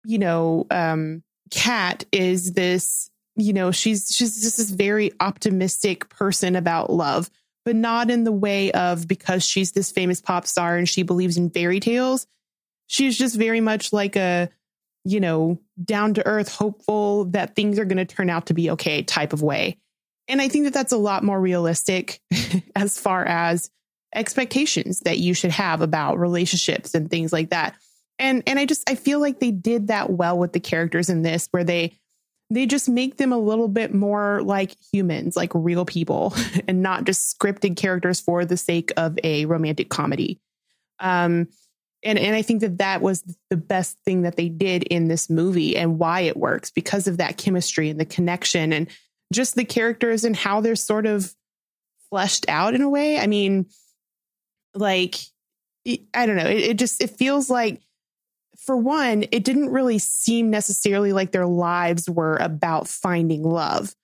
[SPEAKER 3] you know um Kat is this you know she's she's just this very optimistic person about love but not in the way of because she's this famous pop star and she believes in fairy tales. She's just very much like a, you know, down to earth, hopeful that things are going to turn out to be okay type of way. And I think that that's a lot more realistic [LAUGHS] as far as expectations that you should have about relationships and things like that. And and I just I feel like they did that well with the characters in this where they they just make them a little bit more like humans, like real people, [LAUGHS] and not just scripted characters for the sake of a romantic comedy. Um, and and I think that that was the best thing that they did in this movie and why it works because of that chemistry and the connection and just the characters and how they're sort of fleshed out in a way. I mean, like I don't know, it, it just it feels like for one, it didn't really seem necessarily like their lives were about finding love,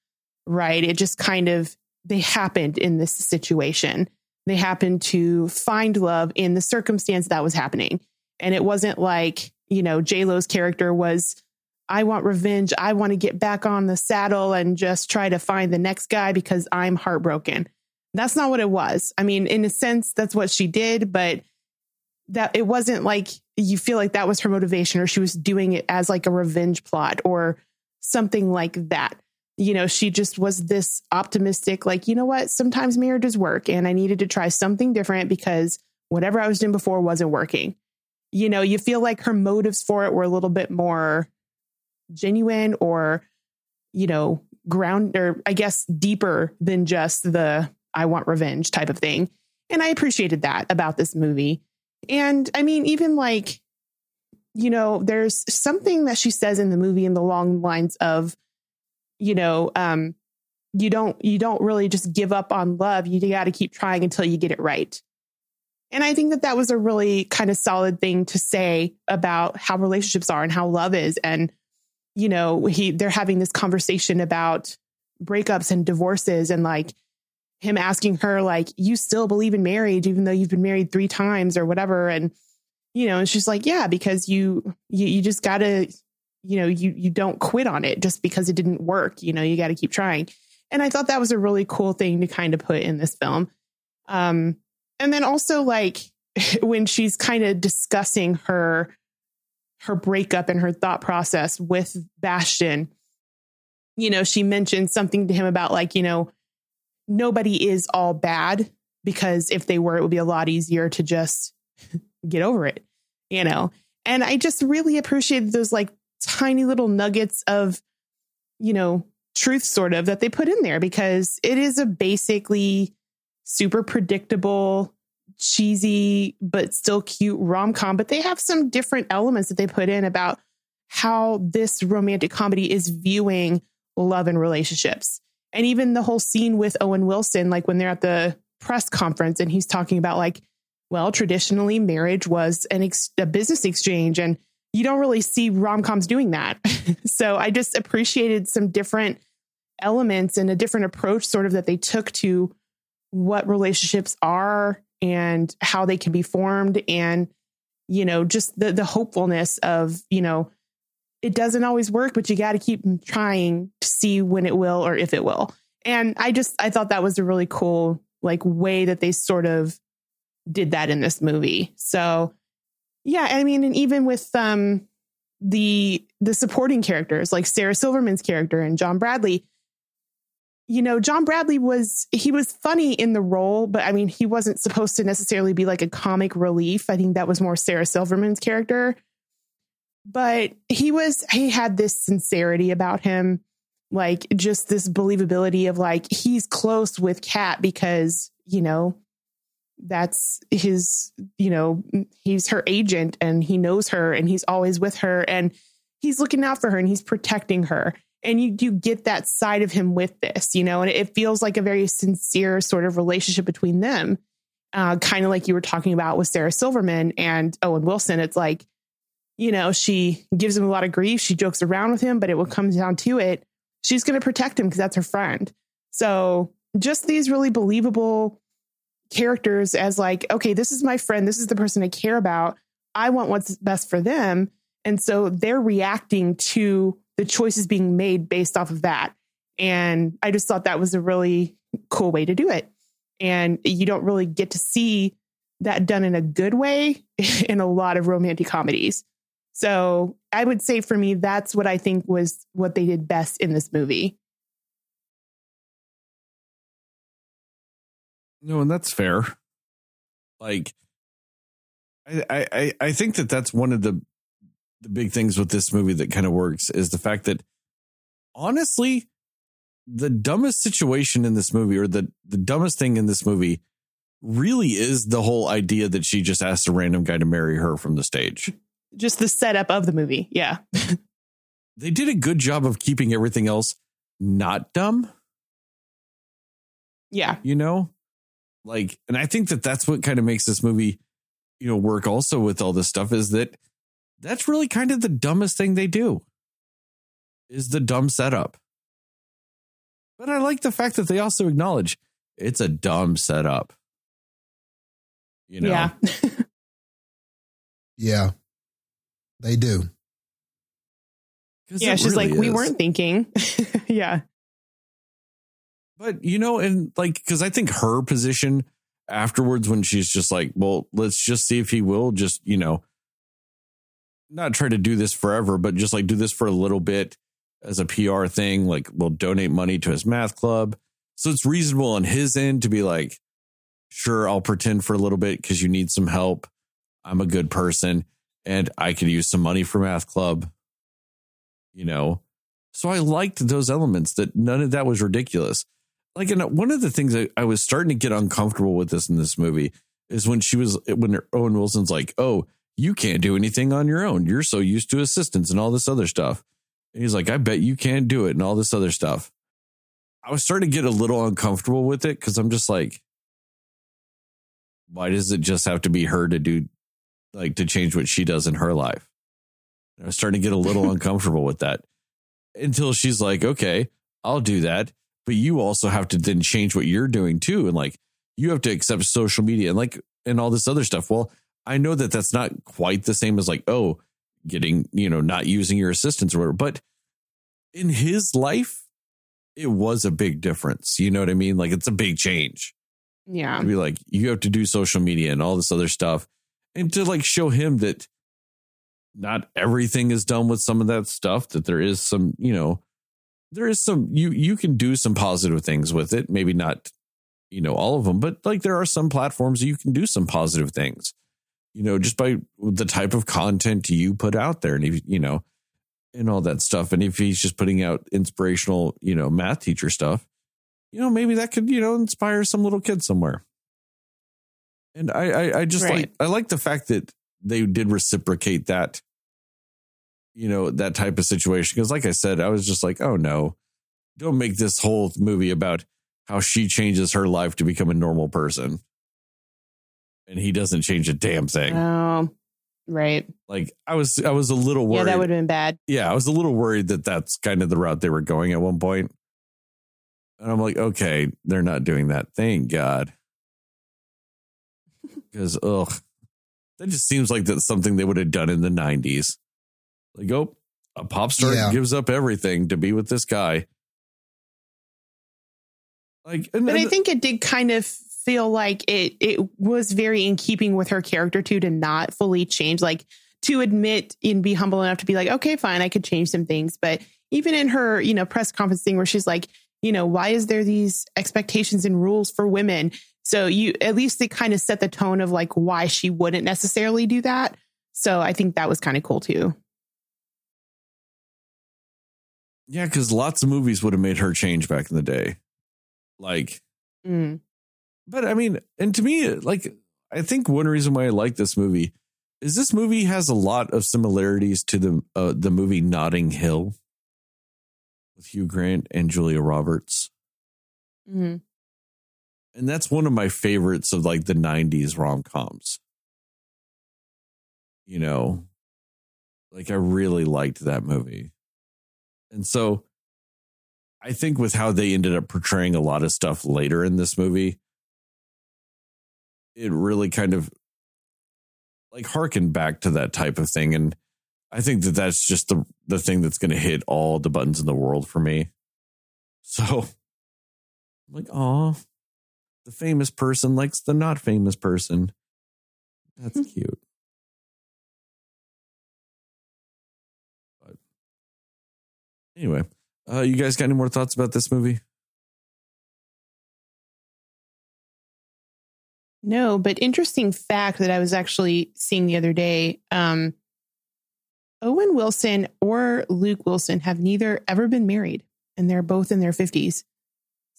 [SPEAKER 3] right? It just kind of, they happened in this situation. They happened to find love in the circumstance that was happening. And it wasn't like, you know, J-Lo's character was, I want revenge. I want to get back on the saddle and just try to find the next guy because I'm heartbroken. That's not what it was. I mean, in a sense, that's what she did, but that it wasn't like you feel like that was her motivation or she was doing it as like a revenge plot or something like that. You know, she just was this optimistic, like, you know what, sometimes marriages work and I needed to try something different because whatever I was doing before wasn't working. You know, you feel like her motives for it were a little bit more genuine or, you know, ground or I guess deeper than just the I want revenge type of thing. And I appreciated that about this movie. And I mean, even like, you know, there's something that she says in the movie in the long lines of, you know, um, you don't you don't really just give up on love. You got to keep trying until you get it right. And I think that that was a really kind of solid thing to say about how relationships are and how love is. And you know, he they're having this conversation about breakups and divorces and like him asking her like you still believe in marriage even though you've been married three times or whatever? And you know and she's like yeah because you you, you just gotta you know you you don't quit on it just because it didn't work you know you got to keep trying. And i thought that was a really cool thing to kind of put in this film. Um and then also like [LAUGHS] when she's kind of discussing her her breakup and her thought process with bastian you know she mentioned something to him about like you know nobody is all bad because if they were, it would be a lot easier to just [LAUGHS] get over it, you know? And I just really appreciated those like tiny little nuggets of, you know, truth sort of that they put in there because it is a basically super predictable, cheesy, but still cute rom com. But they have some different elements that they put in about how this romantic comedy is viewing love and relationships and even the whole scene with Owen Wilson, like when they're at the press conference and he's talking about like, well, traditionally marriage was an ex- a business exchange and you don't really see rom coms doing that. [LAUGHS] so I just appreciated some different elements and a different approach, sort of, that they took to what relationships are and how they can be formed and you know just the the hopefulness of you know it doesn't always work but you got to keep trying to see when it will or if it will and i just i thought that was a really cool like way that they sort of did that in this movie so yeah i mean and even with um the the supporting characters like sarah silverman's character and john bradley you know, John Bradley was he was funny in the role, but I mean, he wasn't supposed to necessarily be like a comic relief. I think that was more Sarah Silverman's character. But he was he had this sincerity about him, like just this believability of like he's close with Kat because, you know, that's his, you know, he's her agent and he knows her and he's always with her and he's looking out for her and he's protecting her and you do get that side of him with this, you know, and it feels like a very sincere sort of relationship between them. Uh, kind of like you were talking about with Sarah Silverman and Owen Wilson. It's like, you know, she gives him a lot of grief. She jokes around with him, but it will come down to it. She's going to protect him because that's her friend. So just these really believable characters as like, okay, this is my friend. This is the person I care about. I want what's best for them. And so they're reacting to the choices being made based off of that. And I just thought that was a really cool way to do it. And you don't really get to see that done in a good way [LAUGHS] in a lot of romantic comedies. So I would say for me, that's what I think was what they did best in this movie.
[SPEAKER 1] No, and that's fair. Like, I, I, I think that that's one of the the big things with this movie that kind of works is the fact that honestly, the dumbest situation in this movie, or the, the dumbest thing in this movie, really is the whole idea that she just asked a random guy to marry her from the stage.
[SPEAKER 3] Just the setup of the movie. Yeah. [LAUGHS]
[SPEAKER 1] they did a good job of keeping everything else not dumb.
[SPEAKER 3] Yeah.
[SPEAKER 1] You know, like, and I think that that's what kind of makes this movie, you know, work also with all this stuff is that that's really kind of the dumbest thing they do is the dumb setup. But I like the fact that they also acknowledge it's a dumb setup. You know?
[SPEAKER 3] Yeah. [LAUGHS]
[SPEAKER 2] Yeah. They do.
[SPEAKER 3] Yeah, she's
[SPEAKER 1] really
[SPEAKER 3] like, we weren't thinking. [LAUGHS] yeah.
[SPEAKER 1] But you know, and like, because I think her position afterwards, when she's just like, well, let's just see if he will just, you know, not try to do this forever, but just like do this for a little bit as a PR thing. Like, we'll donate money to his math club. So it's reasonable on his end to be like, sure, I'll pretend for a little bit because you need some help. I'm a good person and I could use some money for math club, you know? So I liked those elements that none of that was ridiculous. Like, and one of the things I, I was starting to get uncomfortable with this in this movie is when she was, when Owen Wilson's like, oh, you can't do anything on your own. You're so used to assistance and all this other stuff. And he's like, I bet you can't do it and all this other stuff. I was starting to get a little uncomfortable with it because I'm just like, why does it just have to be her to do, like, to change what she does in her life? And I was starting to get a little [LAUGHS] uncomfortable with that until she's like, okay, I'll do that. But you also have to then change what you're doing too. And like, you have to accept social media and like, and all this other stuff. Well, I know that that's not quite the same as like, oh, getting, you know, not using your assistants or whatever. But in his life, it was a big difference. You know what I mean? Like, it's a big change
[SPEAKER 3] Yeah.
[SPEAKER 1] to be like, you have to do social media and all this other stuff. And to like show him that not everything is done with some of that stuff, that there is some, you know, there is some, you, you can do some positive things with it. Maybe not, you know, all of them, but like there are some platforms you can do some positive things, you know, just by the type of content you put out there. And if, you know, and all that stuff. And if he's just putting out inspirational, you know, math teacher stuff, you know, maybe that could, you know, inspire some little kid somewhere. And I, I, I just
[SPEAKER 3] Right.
[SPEAKER 1] like, I like the fact that they did reciprocate that, you know, that type of situation. Cause like I said, I was just like, oh no, don't make this whole movie about how she changes her life to become a normal person. And he doesn't change a damn thing.
[SPEAKER 3] Oh, Right.
[SPEAKER 1] Like I was, I was a little worried.
[SPEAKER 3] Yeah, that would have been bad.
[SPEAKER 1] yeah, I was a little worried that that's kind of the route they were going at one point. And I'm like, okay, they're not doing that. Thank God. Because, ugh, that just seems like that's something they would have done in the 90s. Like, oh, a pop star
[SPEAKER 2] Yeah.
[SPEAKER 1] gives up everything to be with this guy. Like, and,
[SPEAKER 3] But I
[SPEAKER 1] and-
[SPEAKER 3] think it did kind of feel like it it was very in keeping with her character too to not fully change, like to admit and be humble enough to be like, okay, fine, I could change some things. But even in her, you know, press conference thing where she's like, you know, why is there these expectations and rules for women? So you at least it kind of set the tone of like why she wouldn't necessarily do that. So I think that was kind of cool too.
[SPEAKER 1] yeah, because lots of movies would have made her change back in the day. Like,
[SPEAKER 3] Mm.
[SPEAKER 1] but I mean, and to me, like, I think one reason why I like this movie is this movie has a lot of similarities to the uh, the movie Notting Hill with Hugh Grant and Julia Roberts,
[SPEAKER 3] Mm.
[SPEAKER 1] And that's one of my favorites of like the '90s rom coms. You know, like I really liked that movie, and so I think with how they ended up portraying a lot of stuff later in this movie, it really kind of like harkened back to that type of thing. And I think that that's just the, the thing that's going to hit all the buttons in the world for me. So I'm like, oh, the famous person likes the not famous person. That's cute. But anyway, uh, you guys got any more thoughts about this movie?
[SPEAKER 3] No, but interesting fact that I was actually seeing the other day. Um, Owen Wilson or Luke Wilson have neither ever been married, and they're both in their 50s.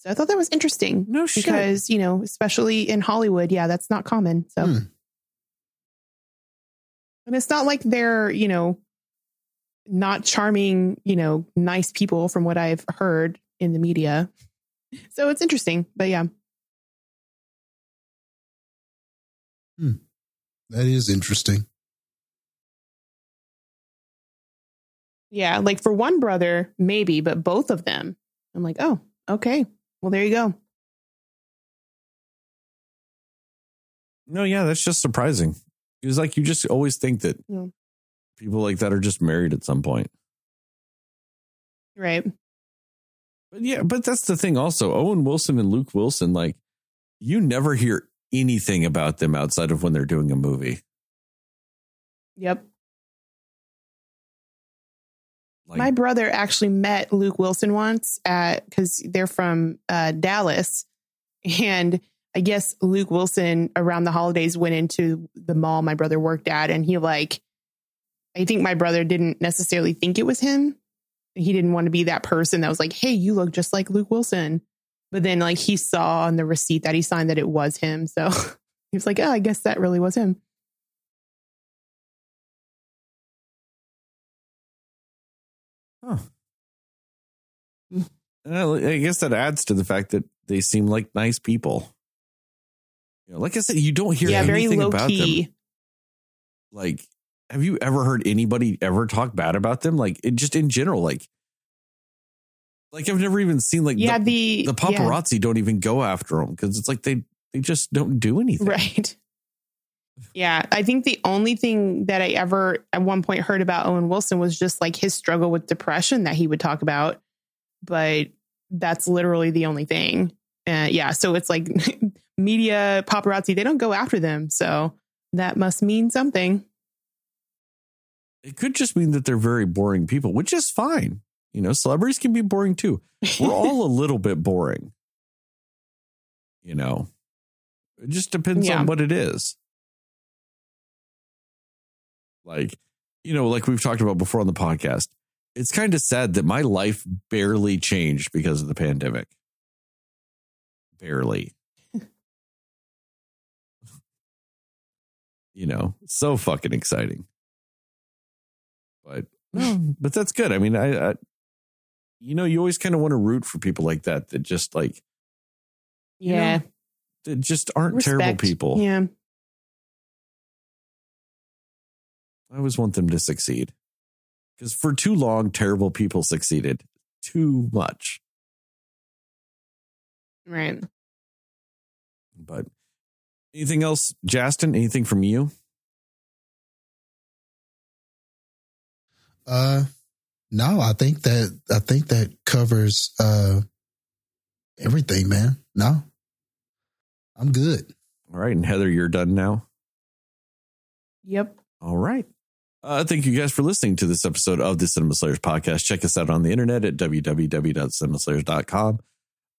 [SPEAKER 3] So I thought that was interesting
[SPEAKER 1] No shit.
[SPEAKER 3] because, you know, especially in Hollywood, yeah, that's not common. So,
[SPEAKER 2] Hmm.
[SPEAKER 3] and it's not like they're, you know, not charming, you know, nice people from what I've heard in the media. So it's interesting, but yeah.
[SPEAKER 2] That is interesting.
[SPEAKER 3] Yeah, like for one brother, maybe, but both of them, I'm like, oh, okay. Well, there you go.
[SPEAKER 1] No, yeah, that's just surprising. It was like you just always think that
[SPEAKER 3] Yeah.
[SPEAKER 1] people like that are just married at some point.
[SPEAKER 3] Right.
[SPEAKER 1] But yeah, but that's the thing also. Owen Wilson and Luke Wilson, like, you never hear anything about them outside of when they're doing a movie.
[SPEAKER 3] Yep.
[SPEAKER 1] Like,
[SPEAKER 3] My brother actually met Luke Wilson once at because they're from uh, Dallas, and I guess Luke Wilson around the holidays went into the mall my brother worked at, and he like, I think my brother didn't necessarily think it was him. He didn't want to be that person that was like, "Hey, you look just like Luke Wilson," but then like he saw on the receipt that he signed that it was him, so [LAUGHS] he was like, "Oh, I guess that really was him."
[SPEAKER 1] Huh. I guess that adds to the fact that they seem like nice people. You know, like I said, you don't hear
[SPEAKER 3] yeah, very
[SPEAKER 1] anything
[SPEAKER 3] low
[SPEAKER 1] about
[SPEAKER 3] key.
[SPEAKER 1] them. Like, have you ever heard anybody ever talk bad about them? Like, it just in general, like, like I've never even seen like
[SPEAKER 3] Yeah,
[SPEAKER 1] the,
[SPEAKER 3] the
[SPEAKER 1] the paparazzi don't even go after them because it's like they they just don't do anything.
[SPEAKER 3] Right. Yeah, I think the only thing that I ever at one point heard about Owen Wilson was just like his struggle with depression that he would talk about, but that's literally the only thing. Uh, yeah, so it's like [LAUGHS] media paparazzi they don't go after them, so that must mean something.
[SPEAKER 1] It could just mean that they're very boring people, which is fine. You know, celebrities can be boring too. We're all a [LAUGHS] little bit boring. You know, it just depends
[SPEAKER 3] Yeah.
[SPEAKER 1] on what it is. Like, you know, like we've talked about before on the podcast, it's kind of sad that my life barely changed because of the pandemic. Barely. you know, so fucking exciting. But no, [LAUGHS] but that's good. I mean, I, I you know, you always kind of want to root for people like that that just like You know,
[SPEAKER 3] Yeah,
[SPEAKER 1] that just aren't terrible people.
[SPEAKER 3] Yeah,
[SPEAKER 1] I always want them to succeed. Because for too long, terrible people succeeded too much.
[SPEAKER 3] Right.
[SPEAKER 1] But anything else, Justin? Anything from you?
[SPEAKER 2] Uh, no, I think that I think that covers uh everything, man. No, I'm good.
[SPEAKER 1] All right. And Heather, you're done now.
[SPEAKER 3] Yep.
[SPEAKER 1] All right. Uh, thank you guys for listening to this episode of the Cinema Slayers podcast. Check us out on the internet at www.cinemaslayers.com.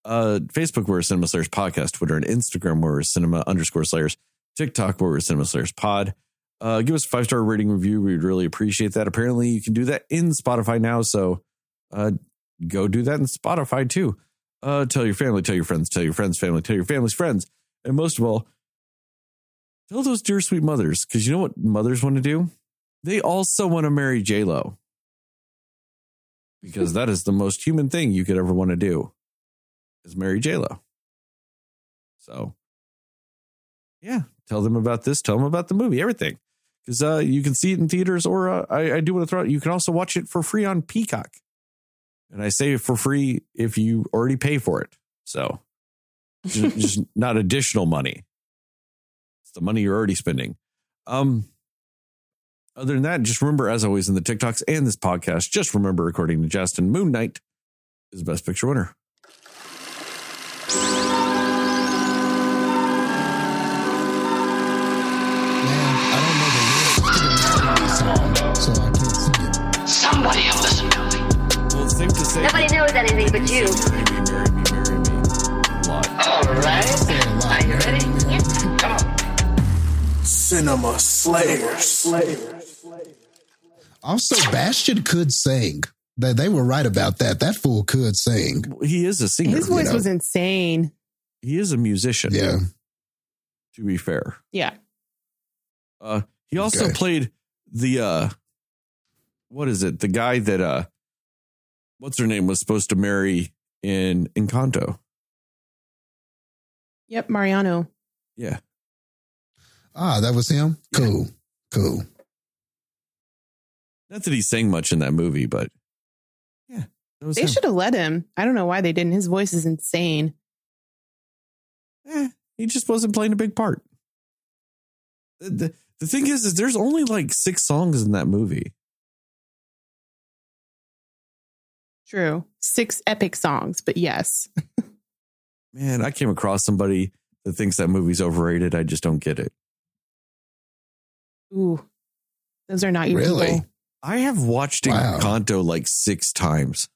[SPEAKER 1] Uh, Facebook, we're Cinema Slayers podcast. Twitter and Instagram, we're Cinema underscore Slayers. TikTok, where we're Cinema Slayers pod. Uh, give us a five star rating review. We'd really appreciate that. Apparently, you can do that in Spotify now. So uh, go do that in Spotify too. Uh, tell your family, tell your friends, tell your friends' family, tell your family's friends. And most of all, tell those dear sweet mothers, because you know what mothers want to do? They also want to marry J Lo. Because that is the most human thing you could ever want to do is marry J Lo. So yeah, tell them about this, tell them about the movie, everything. Because uh, you can see it in theaters, or uh, I, I do want to throw it. You can also watch it for free on Peacock. And I say for free if you already pay for it. So just, just [LAUGHS] not additional money. It's the money you're already spending. Um, other than that, just remember, as always, in the TikToks and this podcast, just remember, according to Justin, Moon Knight is the best picture winner.
[SPEAKER 2] Man, I don't know the lyrics to the Marry song, so I can't sing it.
[SPEAKER 4] Somebody will listen to me.
[SPEAKER 1] Well, it's safe to say.
[SPEAKER 5] Nobody knows anything but you.
[SPEAKER 1] Marry me, marry me, marry me.
[SPEAKER 4] All right.
[SPEAKER 2] Say it a lot.
[SPEAKER 4] Are you ready?
[SPEAKER 2] me.
[SPEAKER 4] Come on.
[SPEAKER 6] Cinema Slayers. Slayers.
[SPEAKER 2] Also, Bastian could sing. They, they were right about that. That fool could sing.
[SPEAKER 1] He is a singer.
[SPEAKER 3] His voice
[SPEAKER 2] know.
[SPEAKER 3] was insane.
[SPEAKER 1] He is a musician.
[SPEAKER 2] Yeah.
[SPEAKER 1] To be fair.
[SPEAKER 3] Yeah.
[SPEAKER 1] Uh, he also
[SPEAKER 2] Okay.
[SPEAKER 1] played the uh, what is it? The guy that uh, what's her name was supposed to marry in Encanto.
[SPEAKER 3] Yep. Mariano.
[SPEAKER 1] Yeah,
[SPEAKER 2] Ah, that was him? Cool. Cool.
[SPEAKER 1] not that he sang much in that movie, but yeah, that was
[SPEAKER 3] They
[SPEAKER 1] him.
[SPEAKER 3] should have let him. I don't know why they didn't. His voice is insane.
[SPEAKER 1] Eh, he just wasn't playing a big part. The, the, the thing is, is there's only like six songs in that movie.
[SPEAKER 3] True. Six epic songs, but yes. [LAUGHS]
[SPEAKER 1] Man, I came across somebody that thinks that movie's overrated. I just don't get it.
[SPEAKER 3] Ooh. Those are not your
[SPEAKER 2] Really?
[SPEAKER 3] people.
[SPEAKER 1] I have watched
[SPEAKER 2] Wow.
[SPEAKER 1] Encanto like six times.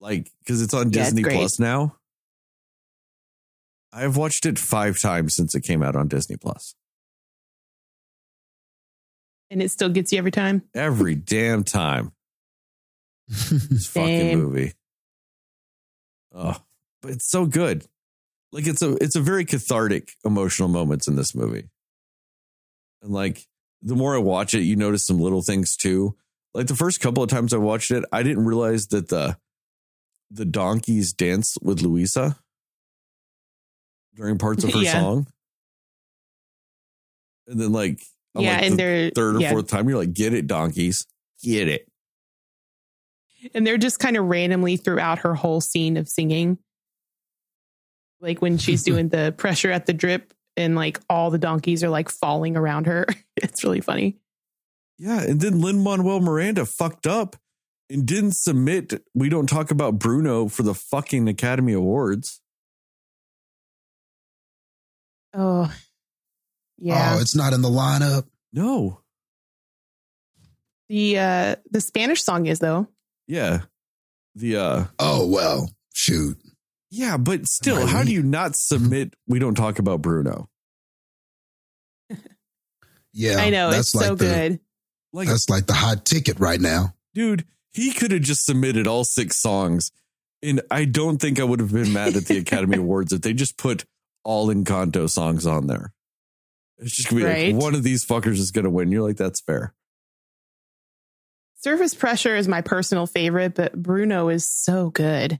[SPEAKER 1] Like, because it's on
[SPEAKER 3] Yeah,
[SPEAKER 1] Disney
[SPEAKER 3] great.
[SPEAKER 1] Plus now. I have watched it five times since it came out on Disney Plus.
[SPEAKER 3] And it still gets you every time.
[SPEAKER 1] Every [LAUGHS] damn time. This fucking
[SPEAKER 3] Same.
[SPEAKER 1] movie. Oh, but it's so good. Like it's a it's a very cathartic emotional moments in this movie. And like the more I watch it, you notice some little things too. Like the first couple of times I watched it, I didn't realize that the the donkeys dance with Luisa during parts of her
[SPEAKER 3] Yeah.
[SPEAKER 1] song. And then like on
[SPEAKER 3] yeah,
[SPEAKER 1] like
[SPEAKER 3] and
[SPEAKER 1] the
[SPEAKER 3] they're
[SPEAKER 1] third or
[SPEAKER 3] yeah.
[SPEAKER 1] fourth time, you're like, get it, donkeys. Get it.
[SPEAKER 3] and they're just kind of randomly throughout her whole scene of singing. Like when she's [LAUGHS] doing the pressure at the drip and like all the donkeys are like falling around her. [LAUGHS] it's really funny.
[SPEAKER 1] Yeah, and then Lin Manuel Miranda fucked up and didn't submit. We don't talk about Bruno for the fucking Academy Awards.
[SPEAKER 3] Oh. Yeah.
[SPEAKER 2] Oh, it's not in the lineup.
[SPEAKER 1] No.
[SPEAKER 3] the uh the Spanish song is though.
[SPEAKER 1] Yeah. The uh
[SPEAKER 2] Oh, well, shoot.
[SPEAKER 1] Yeah, but still,
[SPEAKER 2] Right.
[SPEAKER 1] how do you not submit we don't talk about Bruno?
[SPEAKER 2] Yeah.
[SPEAKER 3] I know,
[SPEAKER 2] that's
[SPEAKER 3] it's so
[SPEAKER 2] the,
[SPEAKER 3] good.
[SPEAKER 1] Like,
[SPEAKER 2] That's like the hot ticket right now.
[SPEAKER 1] dude, he could have just submitted all six songs. And I don't think I would have been mad at the [LAUGHS] Academy Awards if they just put all Encanto songs on there. It's just gonna be
[SPEAKER 3] Right.
[SPEAKER 1] like one of these fuckers is gonna win. You're like, that's fair.
[SPEAKER 3] Surface Pressure is my personal favorite, but Bruno is so good.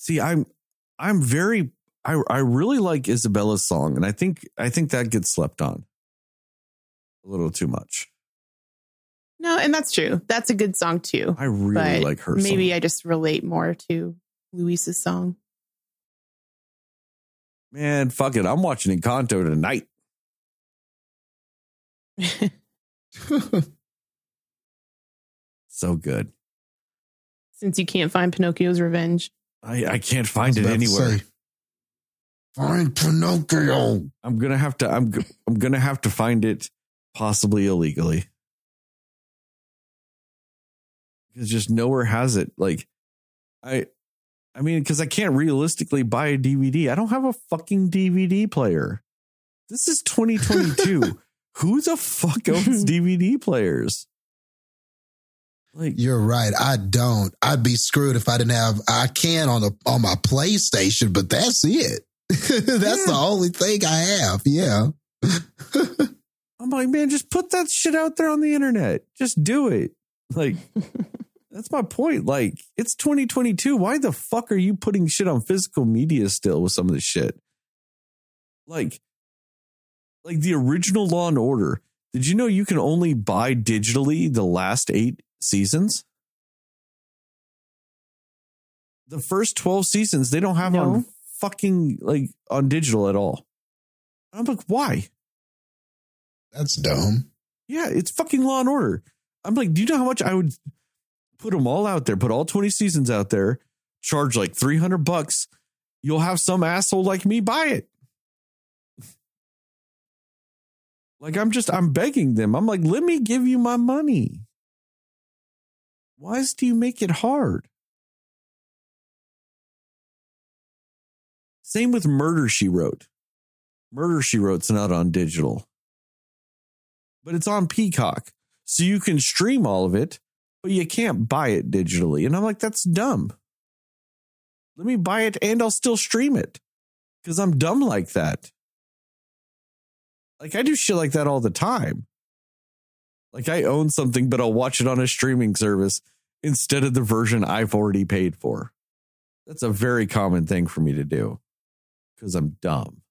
[SPEAKER 1] See i'm i'm very i i really like isabella's song and i think i think that gets slept on a little too much.
[SPEAKER 3] No, and that's true. That's a good song too.
[SPEAKER 1] I really like her.
[SPEAKER 3] maybe
[SPEAKER 1] song.
[SPEAKER 3] I just relate more to Luis's song.
[SPEAKER 1] man, fuck it. I'm watching Encanto tonight. [LAUGHS] So good.
[SPEAKER 3] Since you can't find Pinocchio's Revenge.
[SPEAKER 1] I, I can't find
[SPEAKER 2] I
[SPEAKER 1] it anywhere.
[SPEAKER 2] say, Find Pinocchio.
[SPEAKER 1] I'm gonna have to. I'm. I'm gonna have to find it, possibly illegally, because just nowhere has it. Like, I. I mean, because I can't realistically buy a DVD. I don't have a fucking DVD player. This is 2022. [LAUGHS] Who the fuck owns DVD players? Like,
[SPEAKER 2] You're right. I don't. I'd be screwed if I didn't have. I can on the on my PlayStation, but that's it. [LAUGHS] that's the only thing I have. Yeah. [LAUGHS]
[SPEAKER 1] I'm like, man, just put that shit out there on the internet. Just do it. Like, [LAUGHS] that's my point. Like, it's 2022. Why the fuck are you putting shit on physical media still with some of this shit? Like, like the original Law and Order. Did you know you can only buy digitally the last eight seasons? The first 12 seasons, they don't have
[SPEAKER 3] No.
[SPEAKER 1] on fucking like on digital at all. I'm like, why?
[SPEAKER 2] That's dumb.
[SPEAKER 1] Yeah, it's fucking Law and Order. I'm like, do you know how much I would put them all out there, put all 20 seasons out there, charge like 300 bucks? You'll have some asshole like me buy it. Like, I'm just, I'm begging them. I'm like, let me give you my money. Why do you make it hard? Same with Murder She Wrote. Murder She Wrote's not on digital but it's on Peacock. So you can stream all of it, but you can't buy it digitally. And I'm like, that's dumb. Let me buy it and I'll still stream it because I'm dumb like that. Like I do shit like that all the time. Like I own something, but I'll watch it on a streaming service instead of the version I've already paid for. That's a very common thing for me to do because I'm dumb.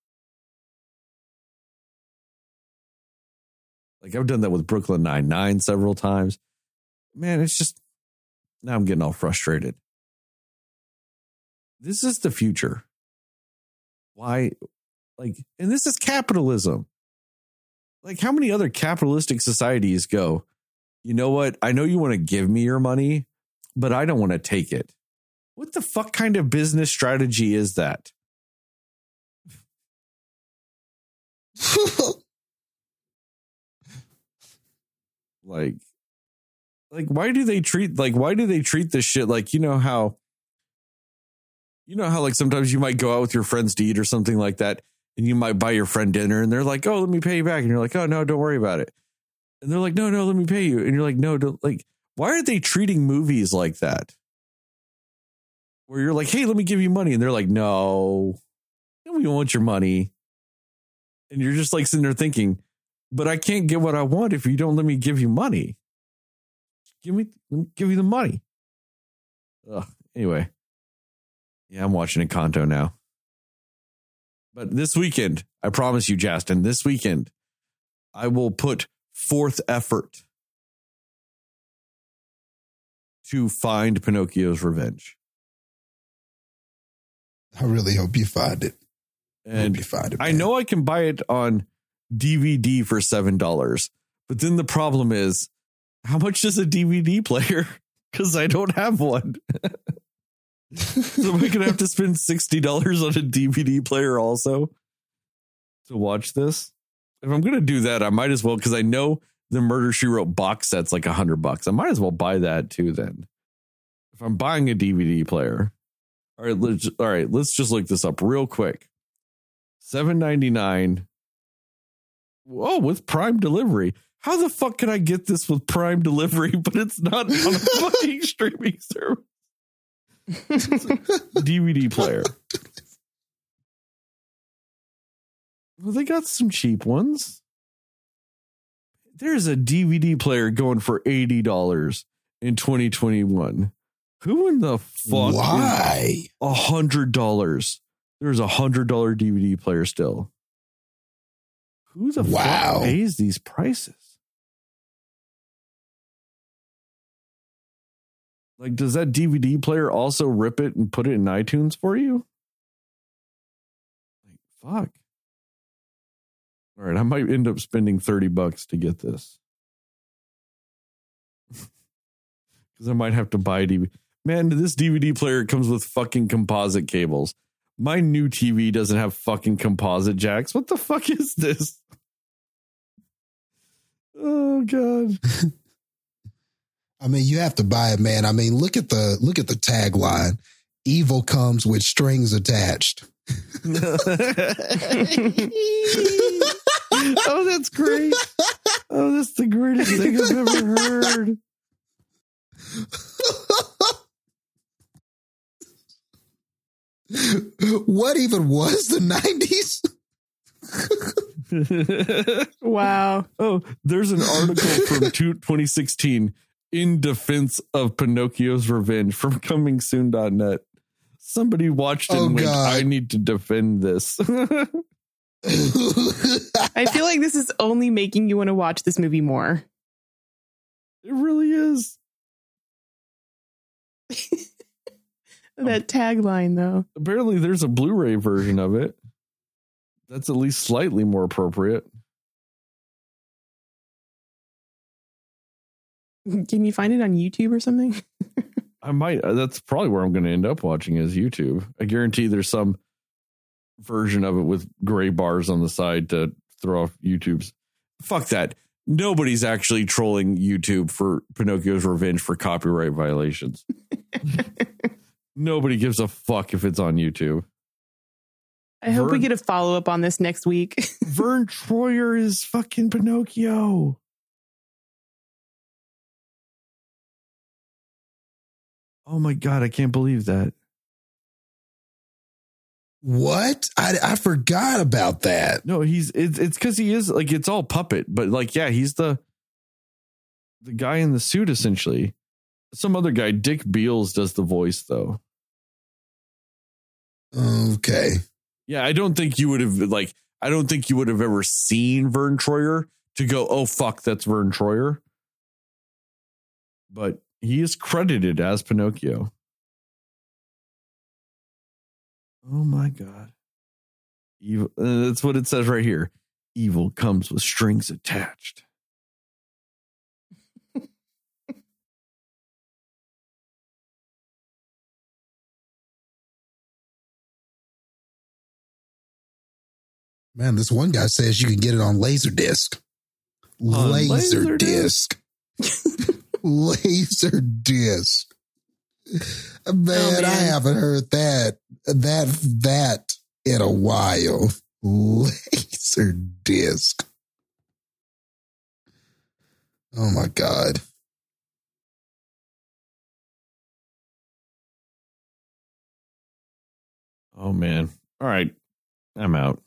[SPEAKER 1] Like I've done that with Brooklyn Nine Nine several times. Man, it's just now I'm getting all frustrated. This is the future. Why, like, and this is capitalism. Like, how many other capitalistic societies go? You know what? I know you want to give me your money, but I don't want to take it. What the fuck kind of business strategy is that? [LAUGHS] like like why do they treat like why do they treat this shit like you know how you know how like sometimes you might go out with your friends to eat or something like that and you might buy your friend dinner and they're like oh let me pay you back and you're like oh no don't worry about it and they're like no no let me pay you and you're like no don't like why are they treating movies like that where you're like hey let me give you money and they're like no we want your money and you're just like sitting there thinking but I can't get what I want if you don't let me give you money. Give me, me give you the money. Ugh. Anyway, yeah, I'm watching Encanto now. But this weekend, I promise you, Justin, this weekend, I will put forth effort to find Pinocchio's revenge.
[SPEAKER 2] I really hope you find it.
[SPEAKER 1] And
[SPEAKER 2] you find it.
[SPEAKER 1] I know I can buy it on DVD for seven dollars, but then the problem is, how much is a DVD player? [LAUGHS] Because I don't have one. [LAUGHS] [LAUGHS] so I gonna have to spend sixty dollars on a DVD player also to watch this? If I'm gonna do that, I might as well because I know the Murder She Wrote box set's like a hundred bucks. I might as well buy that too. Then, if I'm buying a DVD player, all right, let's all right, let's just look this up real quick. Seven ninety nine. Whoa, with Prime delivery. How the fuck can I get this with Prime delivery, [LAUGHS] but it's not on a fucking [LAUGHS] streaming service? [LAUGHS] DVD player. Well, they got some cheap ones. There's a DVD player going for $80 in 2021. Who in the fuck?
[SPEAKER 2] Why?
[SPEAKER 1] a hundred dollars. There's a hundred dollar DVD player still. Who the
[SPEAKER 2] Wow.
[SPEAKER 1] fuck pays these prices? Like, does that DVD player also rip it and put it in iTunes for you? Like, fuck. All right, I might end up spending 30 bucks to get this. [LAUGHS] Because I might have to buy a DVD. Man, this DVD player comes with fucking composite cables. My new TV doesn't have fucking composite jacks. What the fuck is this? [LAUGHS] Oh god. [LAUGHS]
[SPEAKER 2] I mean, you have to buy it, man. I mean, look at the look at the tagline. Evil comes with strings attached. [LAUGHS] [LAUGHS]
[SPEAKER 1] oh, that's great. Oh, that's the greatest thing I've ever heard.
[SPEAKER 2] what even was the 90s? [LAUGHS]
[SPEAKER 3] wow.
[SPEAKER 1] oh, there's an article from two- 2016 in defense of Pinocchio's revenge from [LAUGHS] comingsoon.net. Somebody watched it
[SPEAKER 2] Oh,
[SPEAKER 1] and went,
[SPEAKER 2] God.
[SPEAKER 1] I need to defend this. [LAUGHS]
[SPEAKER 3] I feel like this is only making you want to watch this movie more.
[SPEAKER 1] It really is. [LAUGHS]
[SPEAKER 3] That tagline, though.
[SPEAKER 1] Apparently, there's a Blu ray version of it. That's at least slightly more appropriate. [LAUGHS]
[SPEAKER 3] Can you find it on YouTube or something? [LAUGHS]
[SPEAKER 1] I might. uh, That's probably where I'm going to end up watching is YouTube. I guarantee there's some version of it with gray bars on the side to throw off YouTube's. Fuck that. Nobody's actually trolling YouTube for Pinocchio's Revenge for copyright violations. [LAUGHS] Nobody gives a fuck if it's on YouTube.
[SPEAKER 3] I hope we get a follow up on this next week.
[SPEAKER 1] Vern Troyer is fucking Pinocchio. Oh my god, I can't believe that.
[SPEAKER 2] what? I, I forgot about that.
[SPEAKER 1] No, he's it's it's because he is like it's all puppet, but like yeah, he's the the guy in the suit essentially. Some other guy, Dick Beals, does the voice though.
[SPEAKER 2] Okay.
[SPEAKER 1] Yeah, I don't think you would have like I don't think you would have ever seen Vern Troyer to go, oh fuck, that's Vern Troyer. But he is credited as Pinocchio. Oh my god. Evil uh, that's what it says right here. Evil comes with strings attached. [LAUGHS]
[SPEAKER 2] Man, this one guy says you can get it on Laserdisc.
[SPEAKER 1] On
[SPEAKER 2] Laserdisc. Laserdisc. [LAUGHS] Man, I
[SPEAKER 3] man.
[SPEAKER 2] I haven't heard that that that in a while. Laser disc. Oh my god.
[SPEAKER 1] Oh man. All right. I'm out.